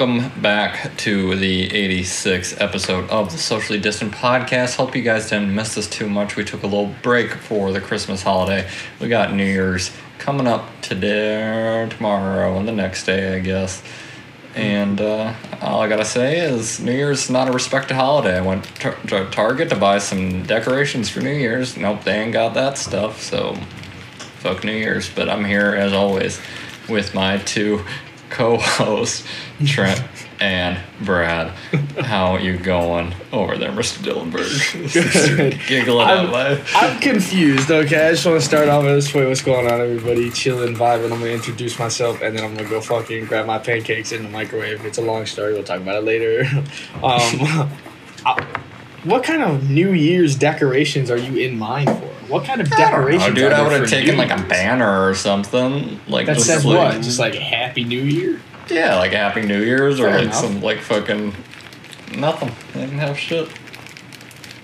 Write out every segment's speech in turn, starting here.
welcome back to the 86th episode of the Socially Distant Podcast. Hope you guys didn't miss us too much. We took a little break for the Christmas holiday. We got New Year's coming up today, tomorrow, and the next day, I guess. And uh, all I gotta say is New Year's not a respected holiday. I went to to Target to buy some decorations for New Year's. Nope, they ain't got that stuff, so fuck New Year's. But I'm here as always with my two co-hosts, Trent and Brad. How you going over there, Mr. Dillenberg? Giggling I'm, out. I'm confused, okay? I just want to start off this way. What's going on, everybody? Chilling, vibing. I'm going to introduce myself, and then I'm going to go fucking grab my pancakes in the microwave. It's a long story. We'll talk about it later. um, I- what kind of New Year's decorations are you in mind for? What kind of decorations Oh, dude, I would have taken like a banner or something. Like That just says like, what? Just like Happy New Year? Yeah, like Happy New Year's or Fair like enough. some like fucking nothing. They didn't have shit.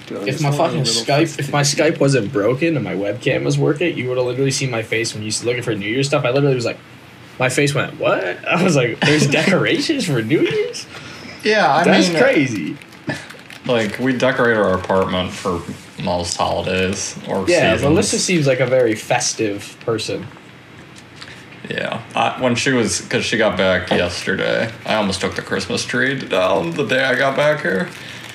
If my fucking Skype, if my Skype wasn't broken and my webcam was working, you would have literally seen my face when you was looking for New Year's stuff. I literally was like, my face went, what? I was like, there's decorations for New Year's? Yeah, I That's mean, crazy. like we decorate our apartment for most holidays or Yeah, seasons. Melissa seems like a very festive person. Yeah, I, when she was because she got back yesterday, I almost took the Christmas tree down the day I got back here.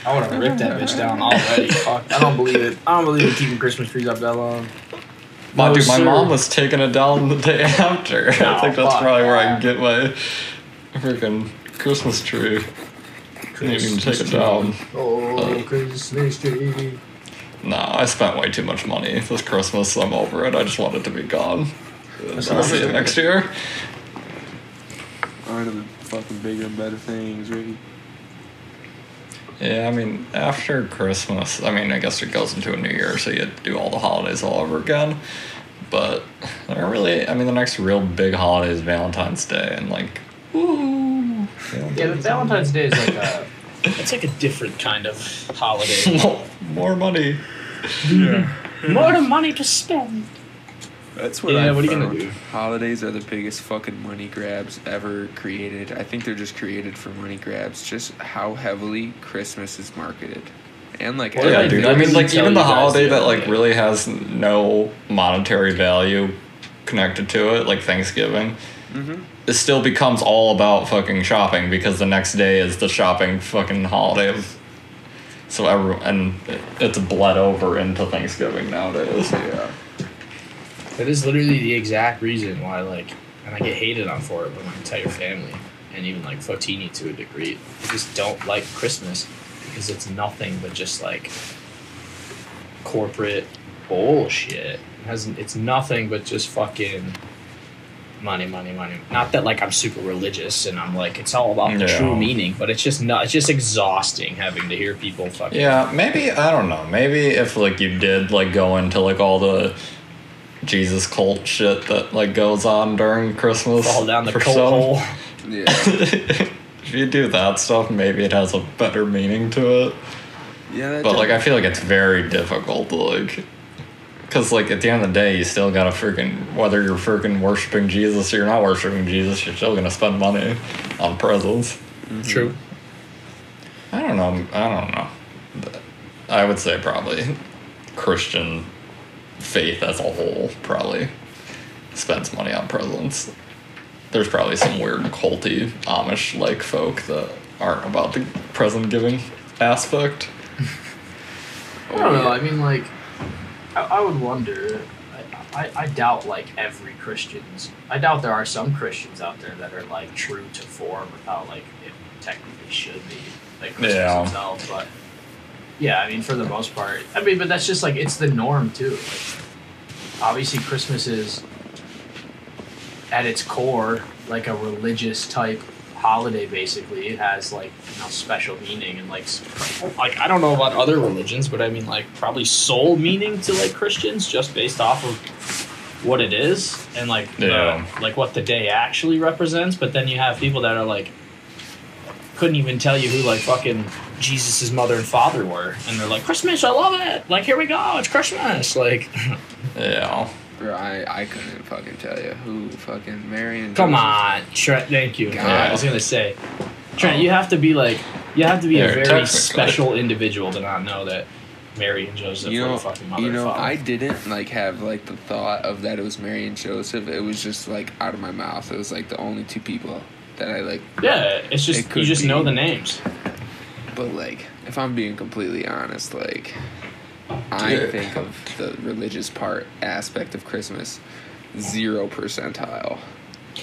I would have ripped that bitch down already. I don't believe it. I don't believe in keeping Christmas trees up that long. My No, dude, my sir. mom was taking it down the day after. I think that's probably where I can get my freaking Christmas tree. Couldn't even take it down. Oh, Christmas tree. Nah, I spent way too much money this Christmas. I'm over it. I just want it to be gone. That's I'll see you next year. On to the fucking bigger and better things, Ricky. Yeah, I mean, after Christmas, I mean, I guess it goes into a new year, so you do all the holidays all over again. But they're really, I mean, the next real big holiday is Valentine's Day, and like, ooh. Yeah, but Valentine's Day is like a. It's like a different kind of holiday. More- More money. Yeah. More money to spend. That's what Yeah, I what are you gonna found. do? Holidays are the biggest fucking money grabs ever created. I think they're just created for money grabs. Just how heavily Christmas is marketed, and like What did yeah, I dude. I mean, like, even the holiday that, like, day. really has no monetary value connected to it, like Thanksgiving, Mhm. It still becomes all about fucking shopping because the next day is the shopping fucking holiday. So everyone, and it- it's bled over into Thanksgiving nowadays. yeah, That is literally the exact reason why, like, and I get hated on for it, but my entire family, and even like Fotini to a degree, they just don't like Christmas because it's nothing but just like corporate bullshit. It has it's nothing but just fucking money, money, money. Not that like I'm super religious and I'm like it's all about the Yeah. true meaning, but it's just not. It's just exhausting having to hear people fucking. Yeah, maybe I don't know. Maybe if like you did like go into like all the Jesus cult shit that like goes on during Christmas, Fall down the for coal some- hole. yeah. if you do that stuff, maybe it has a better meaning to it. Yeah, that But like, I feel like it's very difficult to like, cause like at the end of the day, you still gotta freaking whether you're freaking worshiping Jesus or you're not worshiping Jesus, you're still gonna spend money on presents. Mm-hmm. True. I don't know. I don't know. But I would say probably Christian faith as a whole probably spends money on presents. There's probably some weird culty Amish like folk that aren't about the present giving aspect. I don't know. I mean, like, I, I would wonder. I, I, I doubt like every Christians. I doubt there are some Christians out there that are like true to form without like it technically should be like Christmas Yeah. itself. But yeah, I mean, for the most part, I mean, but that's just like it's the norm too. Like, obviously, Christmas is at its core like a religious type holiday. Basically, it has like you know special meaning and like like I don't know about other religions, but I mean like probably soul meaning to like Christians just based off of what it is and like the- Yeah. like what the day actually represents. But then you have people that are like couldn't even tell you who like fucking Jesus' mother and father were, and they're like Christmas, I love it. Like here we go, it's Christmas. Like Yeah. Bro, I, I couldn't fucking tell you who fucking Mary and come on, Trent. thank you. God. I was gonna say Trent, oh. you have to be like you have to be Yeah, a very special individual to not know that Mary and Joseph you were know, the fucking mother you know. I didn't like have like the thought of that it was Mary and Joseph. It was just like out of my mouth. It was like the only two people that I like. yeah, it's just could you just be. know the names. But like, if I'm being completely honest, like, I Yeah. think of the religious part aspect of Christmas zero percentile.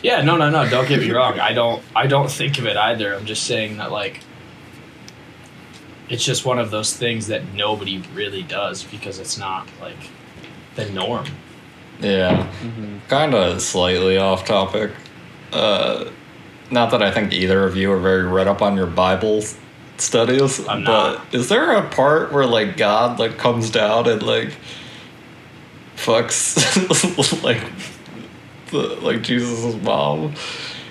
Yeah, no, no, no. Don't get me wrong. I don't. I don't think of it either. I'm just saying that like, it's just one of those things that nobody really does because it's not like the norm. Yeah. Kind of slightly off topic. Uh, not that I think either of you are very read up on your Bible s- studies, I'm but not. is there a part where like God like comes down and like fucks like the like Jesus' mom?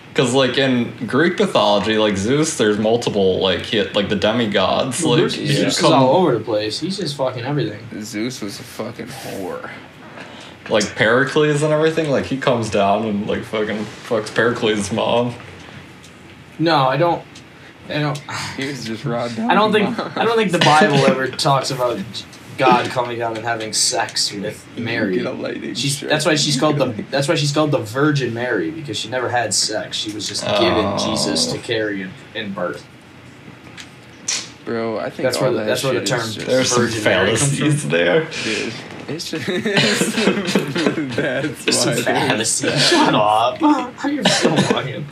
Because like in Greek mythology, like Zeus, there's multiple like hit like the demigods. Like Zeus you Zeus is come- all over the place. He's just fucking everything. Zeus was a fucking whore. like Pericles and everything. Like he comes down and like fucking fucks Pericles' mom. No, I don't. I don't. He was just raw I don't think. I don't think the Bible ever talks about God coming down and having sex with Mary. Get a She's, that's why she's called the that's why she's called the Virgin Mary because she never had sex. She was just given Oh. Jesus to carry in, in birth. Bro, I think That's all where the- that that's where the term is just, There's some Virgin Mary comes from? fallacies there. dude. It's just that's Just why some it is. fantasy. Shut up. You're so fucking.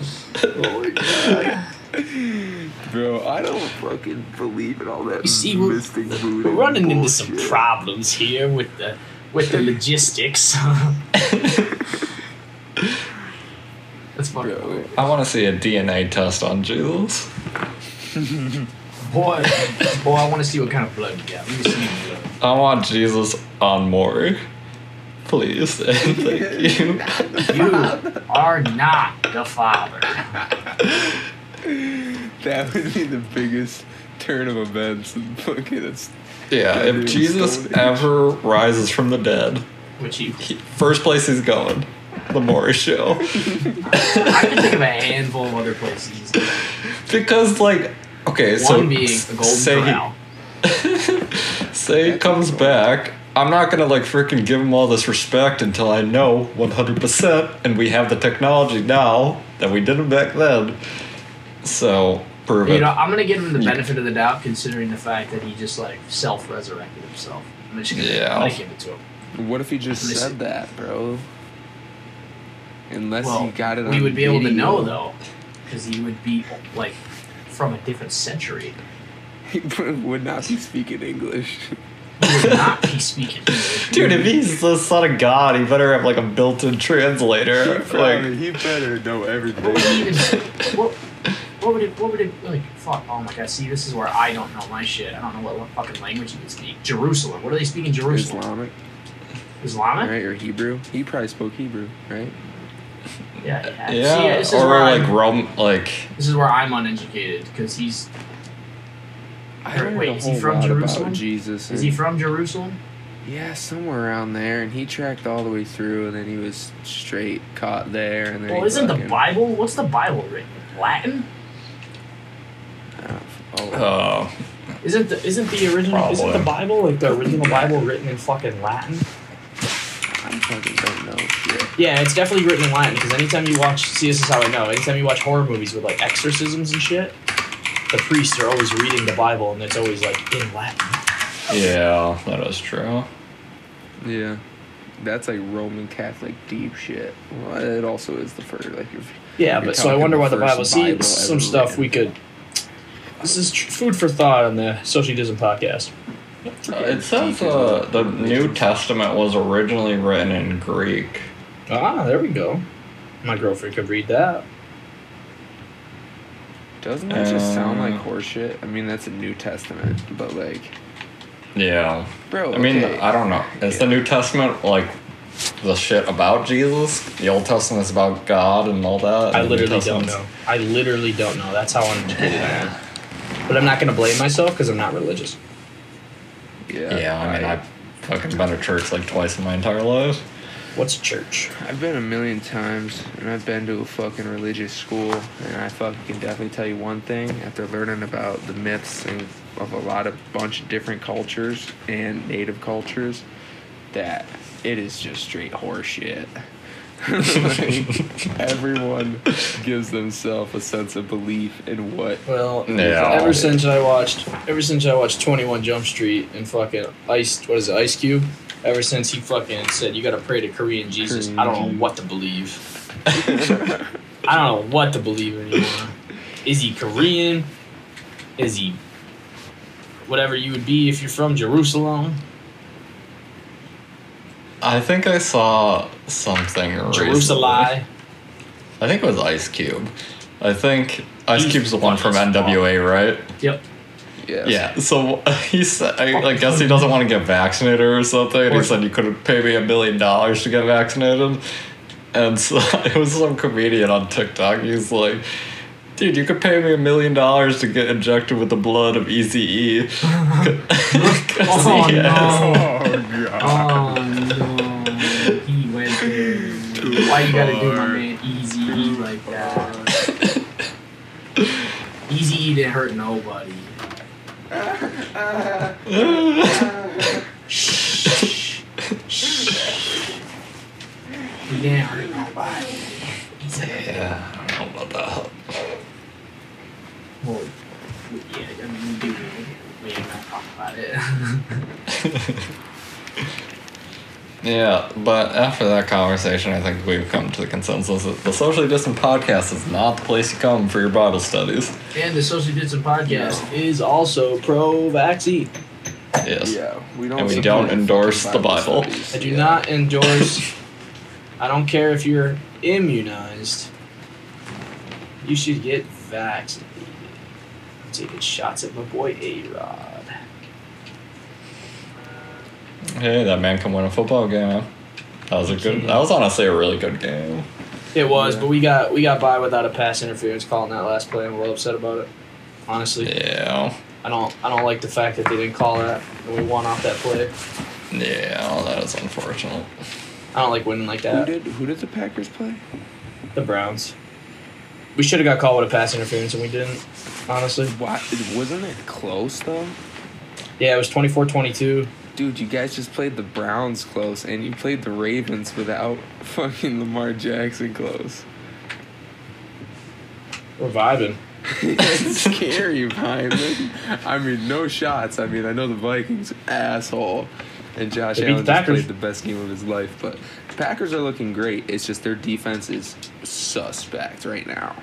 Oh my god. Bro, I don't fucking believe in all that You see, we're- We're running into some problems here with the with the logistics. That's fucking Bro. weird. I want to see a DNA test on Jesus. Boy, boy, I want to see what kind of blood you got. Let me see your blood. I want Jesus on Maury. Please and thank you. You are not the father. That would be the biggest turn of events and fucking it's Yeah, if Jesus ever rises from the dead, Which you, he, first place he's going, the Maury Show. I can think of a handful of other places. because like, okay, so One being the Golden say he- Corral. say he comes back i'm not gonna like freaking give him all this respect until i know 100% and we have the technology now that we didn't back then so prove You it know, I'm gonna give him the benefit of the doubt, considering the fact that he just like self-resurrected himself. I'm just gonna, Yeah. I'm gonna give it to him. what if he just Listen. said that, bro? Unless Well, he got it on we would be able to know though, because he would be like from a different century. He would not be speaking English. He would not be speaking English. dude if he's the son of god he better have like a built-in translator like he better know everything. What would he even? What, what would it? What would it like? Fuck! Oh my god! See, this is where I don't know my shit. I don't know what, what fucking language he would speak. Jerusalem. What do they speak in Jerusalem? Islamic, Islamic? right? Or Hebrew? He probably spoke Hebrew, right? Yeah. Yeah. yeah See, this is or where like I'm, rome like This is where I'm uneducated because he's. I don't Wait, know a is he whole from lot Jerusalem? about Jesus. Is he from Jerusalem? Yeah, somewhere around there, and he tracked all the way through, and then he was straight caught there, and then. well, isn't the Bible? What's the Bible written? Latin? Oh, uh Isn't the isn't the original isn't the Bible like the original Bible written in fucking Latin? I fucking don't know. shit. Yeah, it's definitely written in Latin because anytime you watch, see, this is how I know. Anytime you watch horror movies with like exorcisms and shit, the priests are always reading the Bible and it's always like in Latin. yeah that is true Yeah, that's like Roman Catholic deep shit. Well, it also is the first like. If, Yeah, but so I wonder why the first Bible. See, Bible some stuff written. we could. This is tr- food for thought on the Socialism podcast. Uh, it says uh, the new testament was originally written in greek Ah, there we go. My girlfriend could read that. Doesn't that just sound like Uh, horseshit? I mean, that's a New Testament, but like, yeah bro. I mean, okay. I don't know. Is the New Testament like the shit about Jesus? The Old Testament is about God and all that. I and the New literally don't know. I literally don't know. That's how uneducated I am. But I'm not going to blame myself because I'm not religious. yeah, Yeah, I mean, I've fucking been to church like twice in my entire life. What's church? I've been a million times, and I've been to a fucking religious school, and I fucking can definitely tell you one thing after learning about the myths and of a lot of bunch of different cultures and native cultures, that it is just straight horseshit. like, everyone gives themselves a sense of belief in what. Well, Yeah. ever since I watched, ever since I watched Twenty One Jump Street and fucking Ice, what is it, Ice Cube? Ever since he fucking said you gotta pray to Korean Jesus, Korean I don't know what to believe. I don't know what to believe anymore. Is he Korean? Is he whatever you would be if you're from Jerusalem? I think I saw something recently. Jerusalem. I think it was Ice Cube. I think Ice He's Cube's the one from funny as. NWA, right? Yep. Yes. Yeah. So he said, I, I guess he doesn't want to get vaccinated or something. And he said you could pay me a million dollars to get vaccinated. And so it was some comedian on TikTok. He's like, dude, you could pay me a million dollars to get injected with the blood of Easy E. Oh, no. Oh god. Oh no, he went there. Why you gotta do my man Easy E like that? Easy E didn't hurt nobody. Shh. Shh. He didn't hurt nobody. He said, Yeah, I don't know about that. well, yeah, I mean, we do. We ain't gonna talk about it. that. Yeah, but after that conversation, I think we've come to the consensus that the socially distant podcast is not the place to come for your Bible studies. And the Socially Distant Podcast is also pro vaccine. Yes. Yeah, we don't. And we don't fucking endorse the Bible. studies. I do Yeah. not endorse. I don't care if you're immunized. You should get vaccinated. I'm taking shots at my boy A Rod. Hey, that man can win a football game. Man. That was a good. That was honestly a really good game. It was, Yeah. but we got we got by without a pass interference call in that last play. I'm a little upset about it. Honestly, Yeah. I don't I don't like the fact that they didn't call that and we won off that play. Yeah, well, that is unfortunate. I don't like winning like that. Who that. did who did the Packers play? The Browns. We should have got called with a pass interference and we didn't. Honestly, Why wasn't it close though? yeah, it was 24-22. Dude, you guys just played the Browns close, and you played the Ravens without fucking Lamar Jackson close. We're vibing. it's scary, Hyman. I mean, no shots. I mean, I know the Vikings asshole, and Josh Allen just Packers. played the best game of his life. But Packers are looking great. It's just their defense is suspect right now.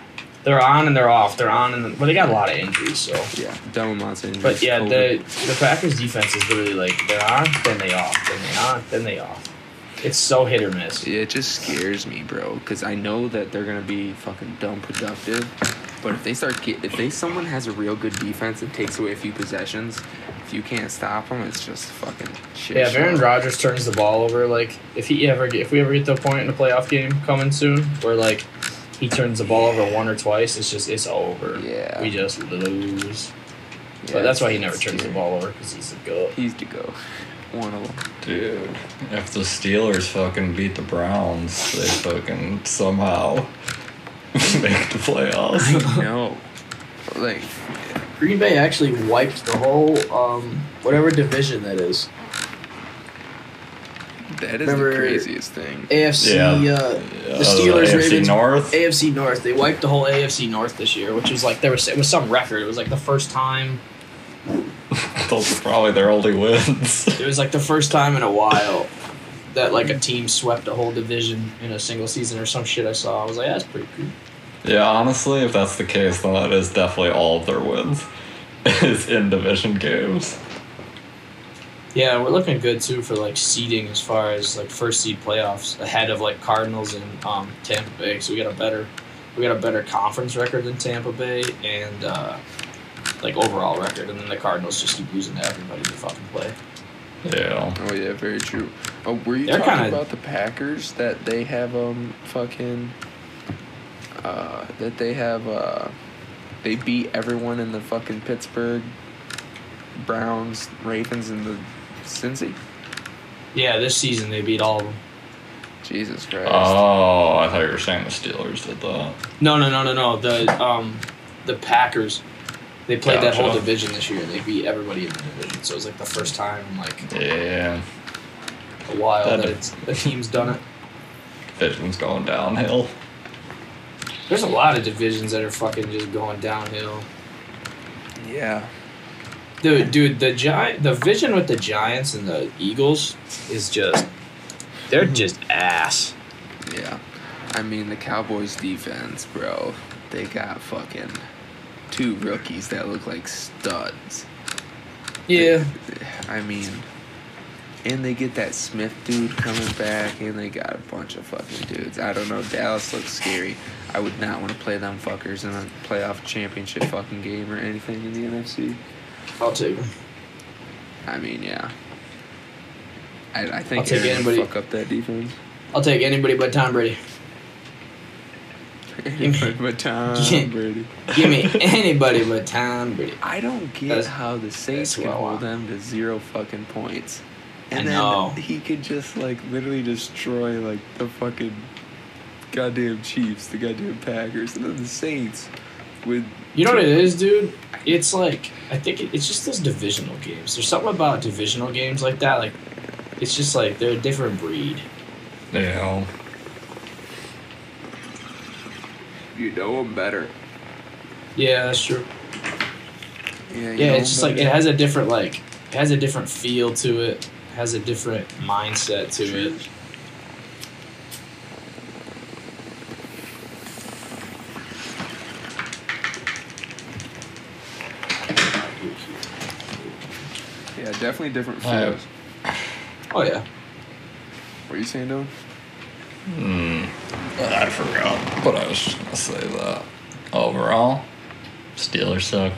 They're on and they're off. They're on and but they got a lot of injuries. So, Yeah, Delvin Monson. but yeah, the the Packers defense is literally like they're on, then they off, then they on, then they off. It's so hit or miss. It just scares me, bro, because I know that they're gonna be fucking dumb productive. But if they start get, if they someone has a real good defense and takes away a few possessions, if you can't stop them, it's just fucking shit. Yeah, if Aaron. Rodgers turns the ball over, like if he ever get, if we ever get to a point in the playoff game coming soon where like he turns the ball over one or twice, it's just it's over. Yeah. we just lose. Yeah, but that's why he never turns the ball over because he's a goat. He's to go. One of them. Dude, if the Steelers fucking beat the Browns, they fucking somehow make the playoffs. no, like Green Bay actually wiped the whole um whatever division that is. That is Remember- the craziest thing. AFC, Yeah. uh, the Steelers, AFC Ravens, North. AFC North. They wiped the whole AFC North this year, which was like there was it was some record. It was like the first time. Those are probably their only wins. It was like the first time in a while that like a team swept a whole division in a single season or some shit. I saw. I was like, that's pretty cool. yeah, honestly, if that's the case, then that is definitely all of their wins. Is in division games. Yeah, we're looking good too for like seeding as far as like first seed playoffs ahead of like Cardinals and um, Tampa Bay. So we got a better we got a better conference record than Tampa Bay and uh, like overall record, and then the Cardinals just keep losing to everybody they fucking play. Yeah. Oh yeah, very true. Oh, were you They're talking kinda- about the Packers that they have um fucking uh that they have uh they beat everyone in the fucking Pittsburgh Browns, Ravens, and the Cincy. Yeah, this season they beat all of them. Jesus Christ. Oh, I thought you were saying the Steelers did that. No, no, no, no, no. The um, the Packers. They played that whole division this year. And they beat everybody in the division. So it was like the first time in like Yeah, a while That that, did- it's a team's done it. division's going downhill. There's a lot of divisions that are fucking just going downhill. Yeah. Dude, dude, the giant, the vision with the Giants and the Eagles is just, they're mm-hmm. just ass. Yeah. I mean, the Cowboys defense, bro. They got fucking two rookies that look like studs. Yeah, I mean, and they get that Smith dude coming back, and they got a bunch of fucking dudes. I don't know. Dallas looks scary. I would not want to play them fuckers in a playoff championship fucking game or anything in the NFC. I'll take. I mean, yeah. I, I think I'll take anybody- fuck up that defense. I'll take anybody but Tom Brady. Anybody but Tom Yeah. Brady. Give me anybody but Tom Brady. I don't get That's- how the Saints can hold them to zero fucking points. And then he could just like literally destroy like the fucking goddamn Chiefs, the goddamn Packers, and then the Saints with You know what it is, dude? It's like I think it, it's just those divisional games. There's something about divisional games like that. Like it's just like they're a different breed. Yeah, you know them better. Yeah, that's true. Yeah, Yeah, it's just 'em like it has a different like it has a different feel to it. Has a different mindset to it. yeah, definitely different I feels. Oh yeah. What are you saying, Dylan? Hmm. I forgot, but I was gonna say that. Overall, Steelers suck.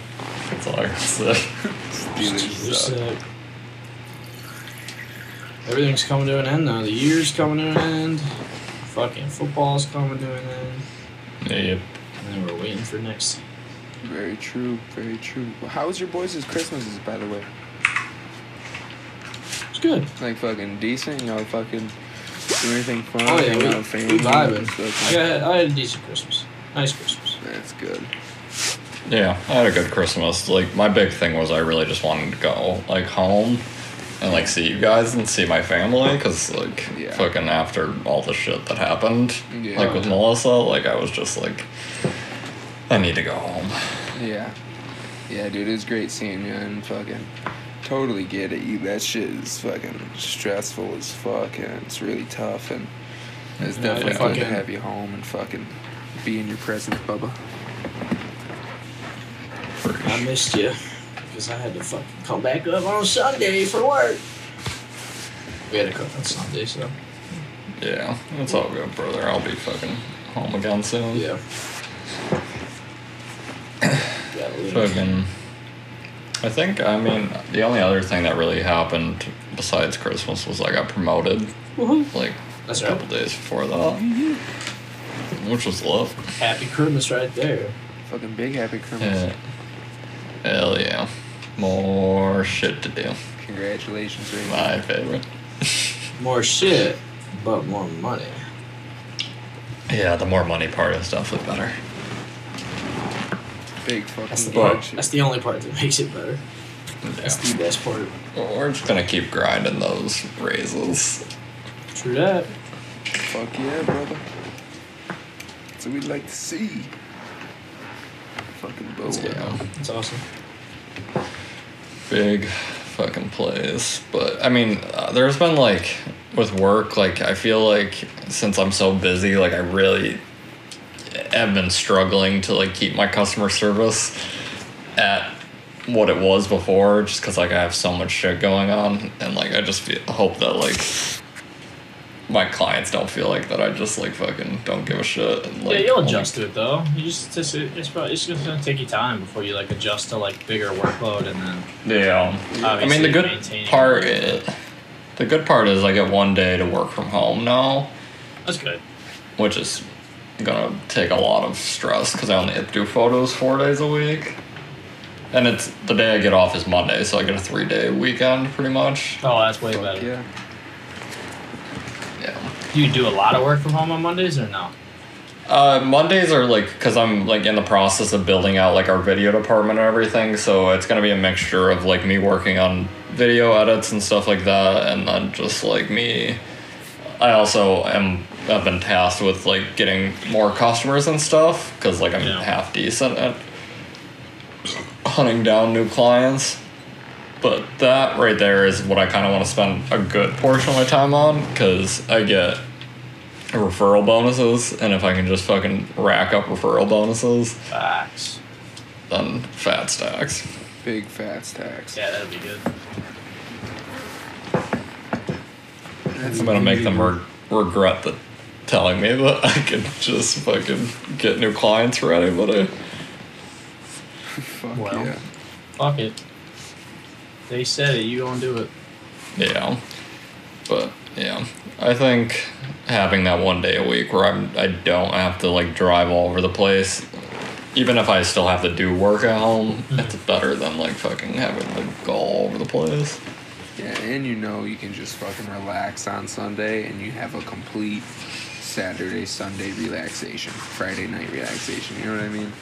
That's all I gotta say. Steelers Steelers suck. suck. Everything's coming to an end now. The year's coming to an end. Fucking football's coming to an end. Yeah, yep. And then we're waiting for next. Very true, very true. How was your boys' Christmases, by the way? It's good. Like fucking decent, you know, fucking do anything fun? Oh yeah, hang we, out we family, vibing. fucking- I got I had a decent Christmas. Nice Christmas. That's good. Yeah, I had a good Christmas. Like my big thing was I really just wanted to go like home and like see you guys and see my family because like Yeah. fucking after all the shit that happened Yeah. like with Melissa, like I was just like I need to go home. Yeah. Yeah, dude, it was great seeing you and fucking totally get it. You that shit is fucking stressful as fuck and it's really tough and it's Yeah, definitely yeah, good to have you home and fucking be in your presence, Bubba. I missed you because I had to fucking come back up on Sunday for work. We had to cook on Sunday, so Yeah, it's all good, brother. I'll be fucking home again soon. yeah. Gotta leave. Fucking. I think I mean the only other thing that really happened besides Christmas was I got promoted Woohoo. like That's a couple days before that, which was love. Happy Christmas right there. Fucking big happy Christmas. Yeah. Hell yeah. More shit to do. Congratulations, Ray. My favorite. More shit, but more money. Yeah, the more money part is definitely better. Big fucking That's the But- part. That's the only part that makes it better. That's the best part. We're just gonna keep grinding those raises. True that. Fuck yeah, brother. That's what we'd like to see. Fucking That's. Yeah. That's awesome. big fucking plays. But I mean, uh, there's been like with work, like I feel like since I'm so busy, like I really have been struggling to like keep my customer service at what it was before, just because like I have so much shit going on, and like I just feel, hope that like my clients don't feel like that I just like fucking don't give a shit. And, like, yeah, you'll adjust to it though. You just it's it's probably it's just gonna take you time before you like adjust to like bigger workload and then Yeah. I mean, the good part, it. the good part is I get one day to work from home now, that's good. which is gonna take a lot of stress because I only have to do photos four days a week, and it's the day I get off is Monday, so I get a three day weekend pretty much. Oh, that's way Fuck better. yeah. Yeah. Do you do a lot of work from home on Mondays or no? Uh, Mondays are like because I'm like in the process of building out like our video department and everything, so it's gonna be a mixture of like me working on video edits and stuff like that, and then just like me. I also am I've been tasked with like getting more customers and stuff because like I'm Yeah. half decent at hunting down new clients. But that right there is what I kind of want to spend a good portion of my time on because I get referral bonuses, and if I can just fucking rack up referral bonuses, Facts. then fat stacks. Big fat stacks. Yeah, that'd be good. I'm gonna make them re- regret the telling me that I can just fucking get new clients for anybody. Fuck Well. yeah. Fuck it. They said it. You gonna do it? Yeah, but yeah, I think having that one day a week where I'm I don't have to like drive all over the place. Even if I still have to do work at home, it's mm-hmm. better than like fucking having to go all over the place. Yeah, and you know you can just fucking relax on Sunday and you have a complete Saturday, Sunday relaxation, Friday night relaxation. You know what I mean?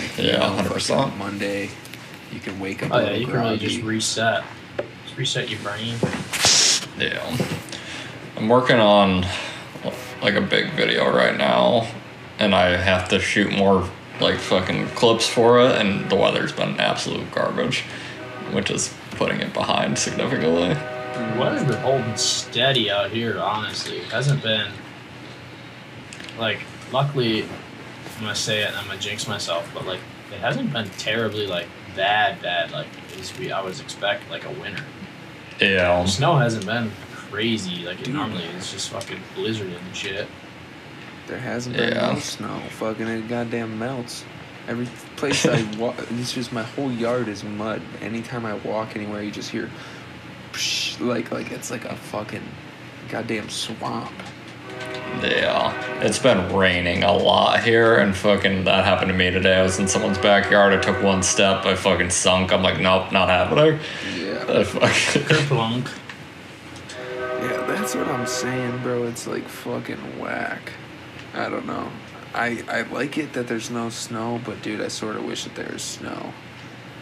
Like, you Yeah, know, 100%. fucking Monday, you can wake up. Oh a yeah, you can really just reset. Just reset your brain. Yeah. I'm working on like a big video right now and I have to shoot more like fucking clips for it and the weather's been absolute garbage, which is putting it behind significantly. The weather's been holding steady out here, honestly. It hasn't been like luckily I'm gonna say it and I'm gonna jinx myself, but like it hasn't been terribly like bad bad like as we I was expect like a winter. Yeah. Snow hasn't been crazy like it Dude. normally is just fucking blizzarding and shit. There hasn't been Yeah. no snow. Fucking it goddamn melts. Every place I walk, it's just my whole yard is mud. Anytime I walk anywhere, you just hear, psh, like like it's like a fucking goddamn swamp. Yeah. It's been raining a lot here and fucking that happened to me today. I was in someone's backyard, I took one step, I fucking sunk. I'm like, nope, not happening. Yeah. I fucking Kerplunk. Yeah, that's what I'm saying, bro. It's like fucking whack. I don't know. I I like it that there's no snow, but dude, I sort of wish that there was snow.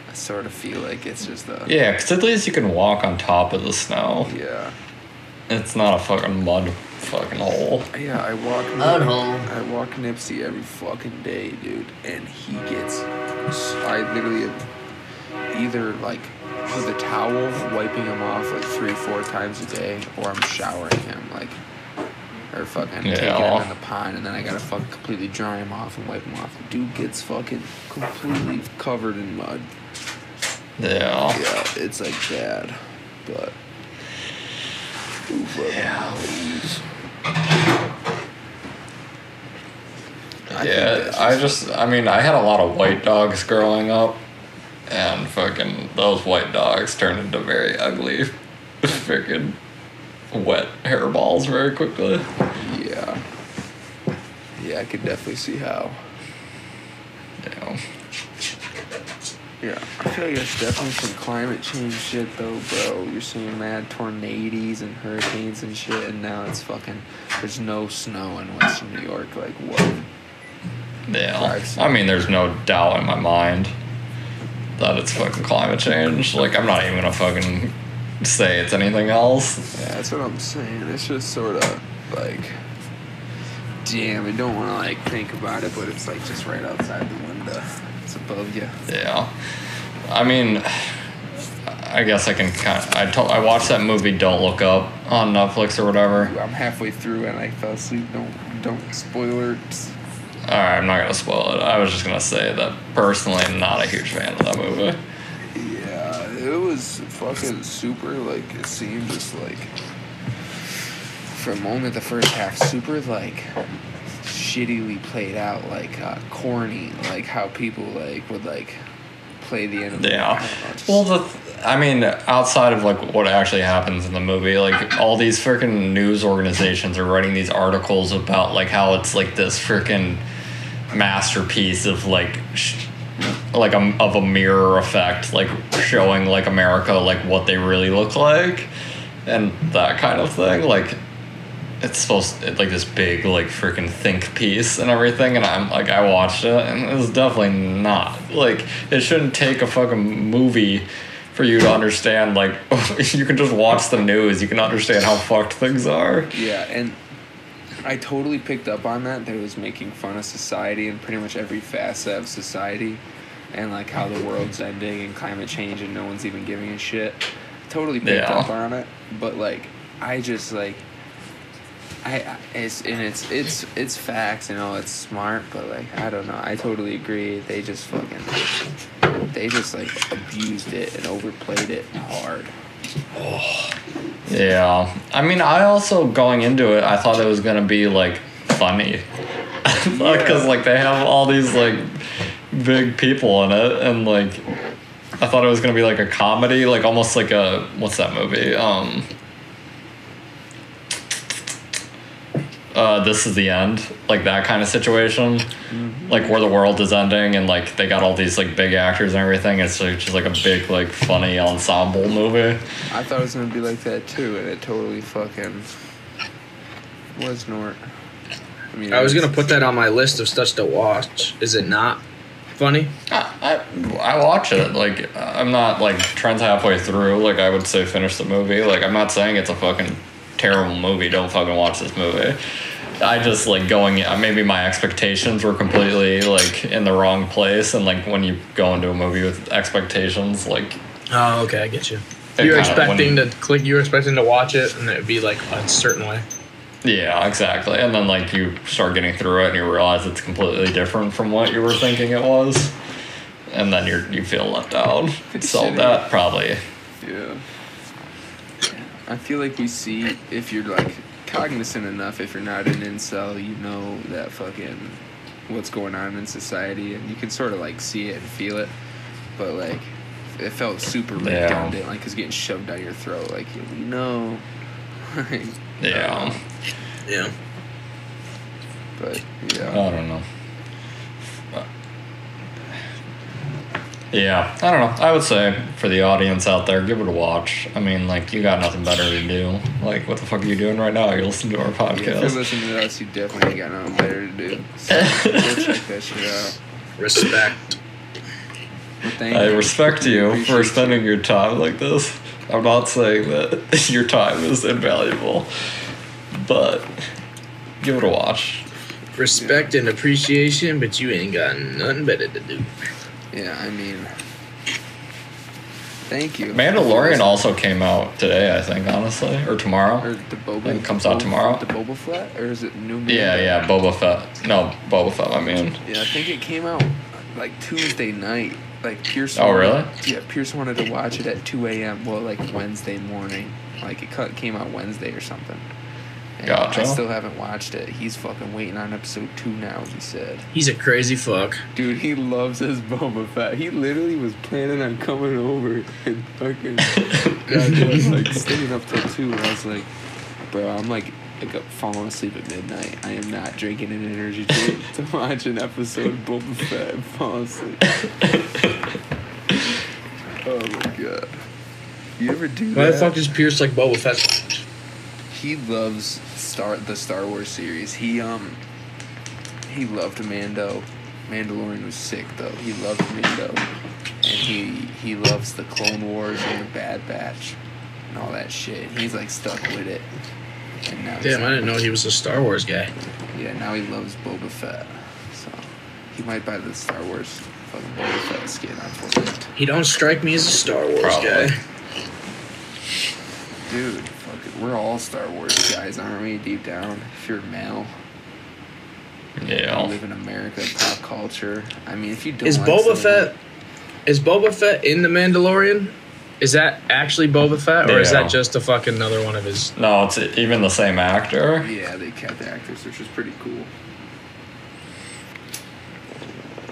I sort of feel like it's just a Yeah, because at least you can walk on top of the snow. yeah. It's not a fucking mud fucking hole. Yeah, I walk. Mud Nip- hole. I walk Nipsey every fucking day, dude, and he gets. I literally am either like with a towel wiping him off like three, four times a day, or I'm showering him like, or fucking taking Yeah. him in the pond, and then I gotta fucking completely dry him off and wipe him off. Dude gets fucking completely covered in mud. Yeah. Yeah, it's like bad, but. Fucking Yeah. knows? I Yeah, I just, I mean, I had a lot of white dogs growing up, and fucking those white dogs turned into very ugly, freaking wet hairballs very quickly. Yeah. Yeah, I could definitely see how. Yeah. Yeah, I feel like there's definitely some climate change shit though, bro. You're seeing mad tornadoes and hurricanes and shit, and now it's fucking. There's no snow in Western New York. Like what? Yeah. I mean, there's no doubt in my mind that it's fucking climate change. Like, I'm not even gonna fucking say it's anything else. Yeah, that's what I'm saying. It's just sort of like. Damn, I don't want to like think about it, but it's like just right outside the window. It's above you. Yeah. I mean, I guess I can kind of, I told, I watched that movie Don't Look Up on Netflix or whatever. I'm halfway through and I fell asleep. Don't don't spoilers. Alright, I'm not gonna spoil it. I was just gonna say that personally, I'm not a huge fan of that movie. It was fucking super. Like it seemed just like for a moment the first half super like shittily played out, like uh, corny, like how people like would like play the end of the Yeah. I don't know, just- Well, the, th- I mean, outside of like what actually happens in the movie, like all these freaking news organizations are writing these articles about like how it's like this freaking masterpiece of like, sh- like a, of a mirror effect, like showing like America like what they really look like, and that kind of thing. Like, it's supposed to, like this big like freaking think piece and everything and i'm like i watched it and it was definitely not like it shouldn't take a fucking movie for you to understand like you can just watch the news you can understand how fucked things are Yeah, and I totally picked up on that. That it was making fun of society and pretty much every facet of society, and like how the world's ending and climate change, and no one's even giving a shit. Totally picked Yeah. up on it, but like I just like. I, I it's and it's it's it's facts, you know. It's smart, but like I don't know. I totally agree. They just fucking, they just like abused it and overplayed it hard. Yeah. I mean i also going into it i thought it was gonna be like funny. Because like they have all these like big people in it and like i thought it was gonna be like a comedy like almost like a what's that movie? Um uh, this is the end, like that kind of situation, like where the world is ending and like they got all these like big actors and everything. It's like, just like a big like funny ensemble movie. I thought it was gonna be like that too, and it totally fucking was Nort. I mean, I was it's- gonna put that on my list of stuff to watch. Is it not funny? I, I I watch it like I'm not like trends halfway through. Like I would say finish the movie. Like I'm not saying it's a fucking terrible movie. Don't fucking watch this movie. I just like going. uh, Maybe my expectations were completely like in the wrong place, and like when you go into a movie with expectations, like Oh, okay, I get you. You're expecting when- to click. You're expecting to watch it, and it would be like a certain way. yeah, exactly. And then like you start getting through it, and you realize it's completely different from what you were thinking it was, and then you're you feel let down. It's So shitty. that probably Yeah. I feel like we see if you're like cognizant enough, if you're not an incel, you know that fucking what's going on in society, and you can sort of like see it and feel it. But like, it felt super Yeah. redundant, like it's getting shoved down your throat. Like you know. yeah. Um, yeah. But yeah, I don't know. Uh, Yeah, I don't know. I would say for the audience out there, give it a watch. I mean, like, you got nothing better to do. Like, what the fuck are you doing right now? You're listening to our Yeah, if you're listening to us, you definitely got nothing better to do. So check that shit out. Respect. Well, thank I you. respect you Appreciate for spending your time like this. I'm not saying that your time is invaluable, but give it a watch. Respect and appreciation, but you ain't got nothing better to do. Yeah, I mean, thank you. Mandalorian also came out today, I think, honestly, or tomorrow. Or the Boba. It comes out tomorrow. The Boba Fett, or is it new? Yeah, yeah, Boba Fett. No, Boba Fett. I mean, Yeah, I think it came out like Tuesday night. Like Pierce. Oh, wanted- really? Yeah, Pierce wanted to watch it at two a.m. Well, like Wednesday morning. Like it cut, came out Wednesday or something. And Gotcha. I still haven't watched it. He's fucking waiting on episode two now. He said. He's a crazy fuck. Dude, he loves his Boba Fett. He literally was planning on coming over and fucking was like staying up till two. And I was like, bro, I'm like, like up, falling asleep at midnight. I am not drinking an energy drink to watch an episode of Boba Fett and fall asleep. oh my god. You ever do Why that? the fuck is Pierce like Boba Fett? he loves Star the Star Wars series. He um he loved Mando. Mandalorian was sick though. He loved Mando. And he he loves the Clone Wars and the Bad Batch and all that shit. He's like stuck with it. And now Damn, I didn't know he was a Star Wars guy. Yeah, now he loves Boba Fett. So he might buy the Star Wars fucking Boba Fett skin on Fortnite. He don't strike me as a Star Wars Probably. guy. Dude, fuck it. We're all Star Wars guys, aren't we? Deep down. If you're male. You yeah. live in America, pop culture. I mean, if you don't Is like Boba someone- Fett? Is Boba Fett in the Mandalorian? Is that actually Boba Fett, or is that just a fucking another one of his? No, it's even the same actor. Yeah, they kept the actors, which is pretty cool.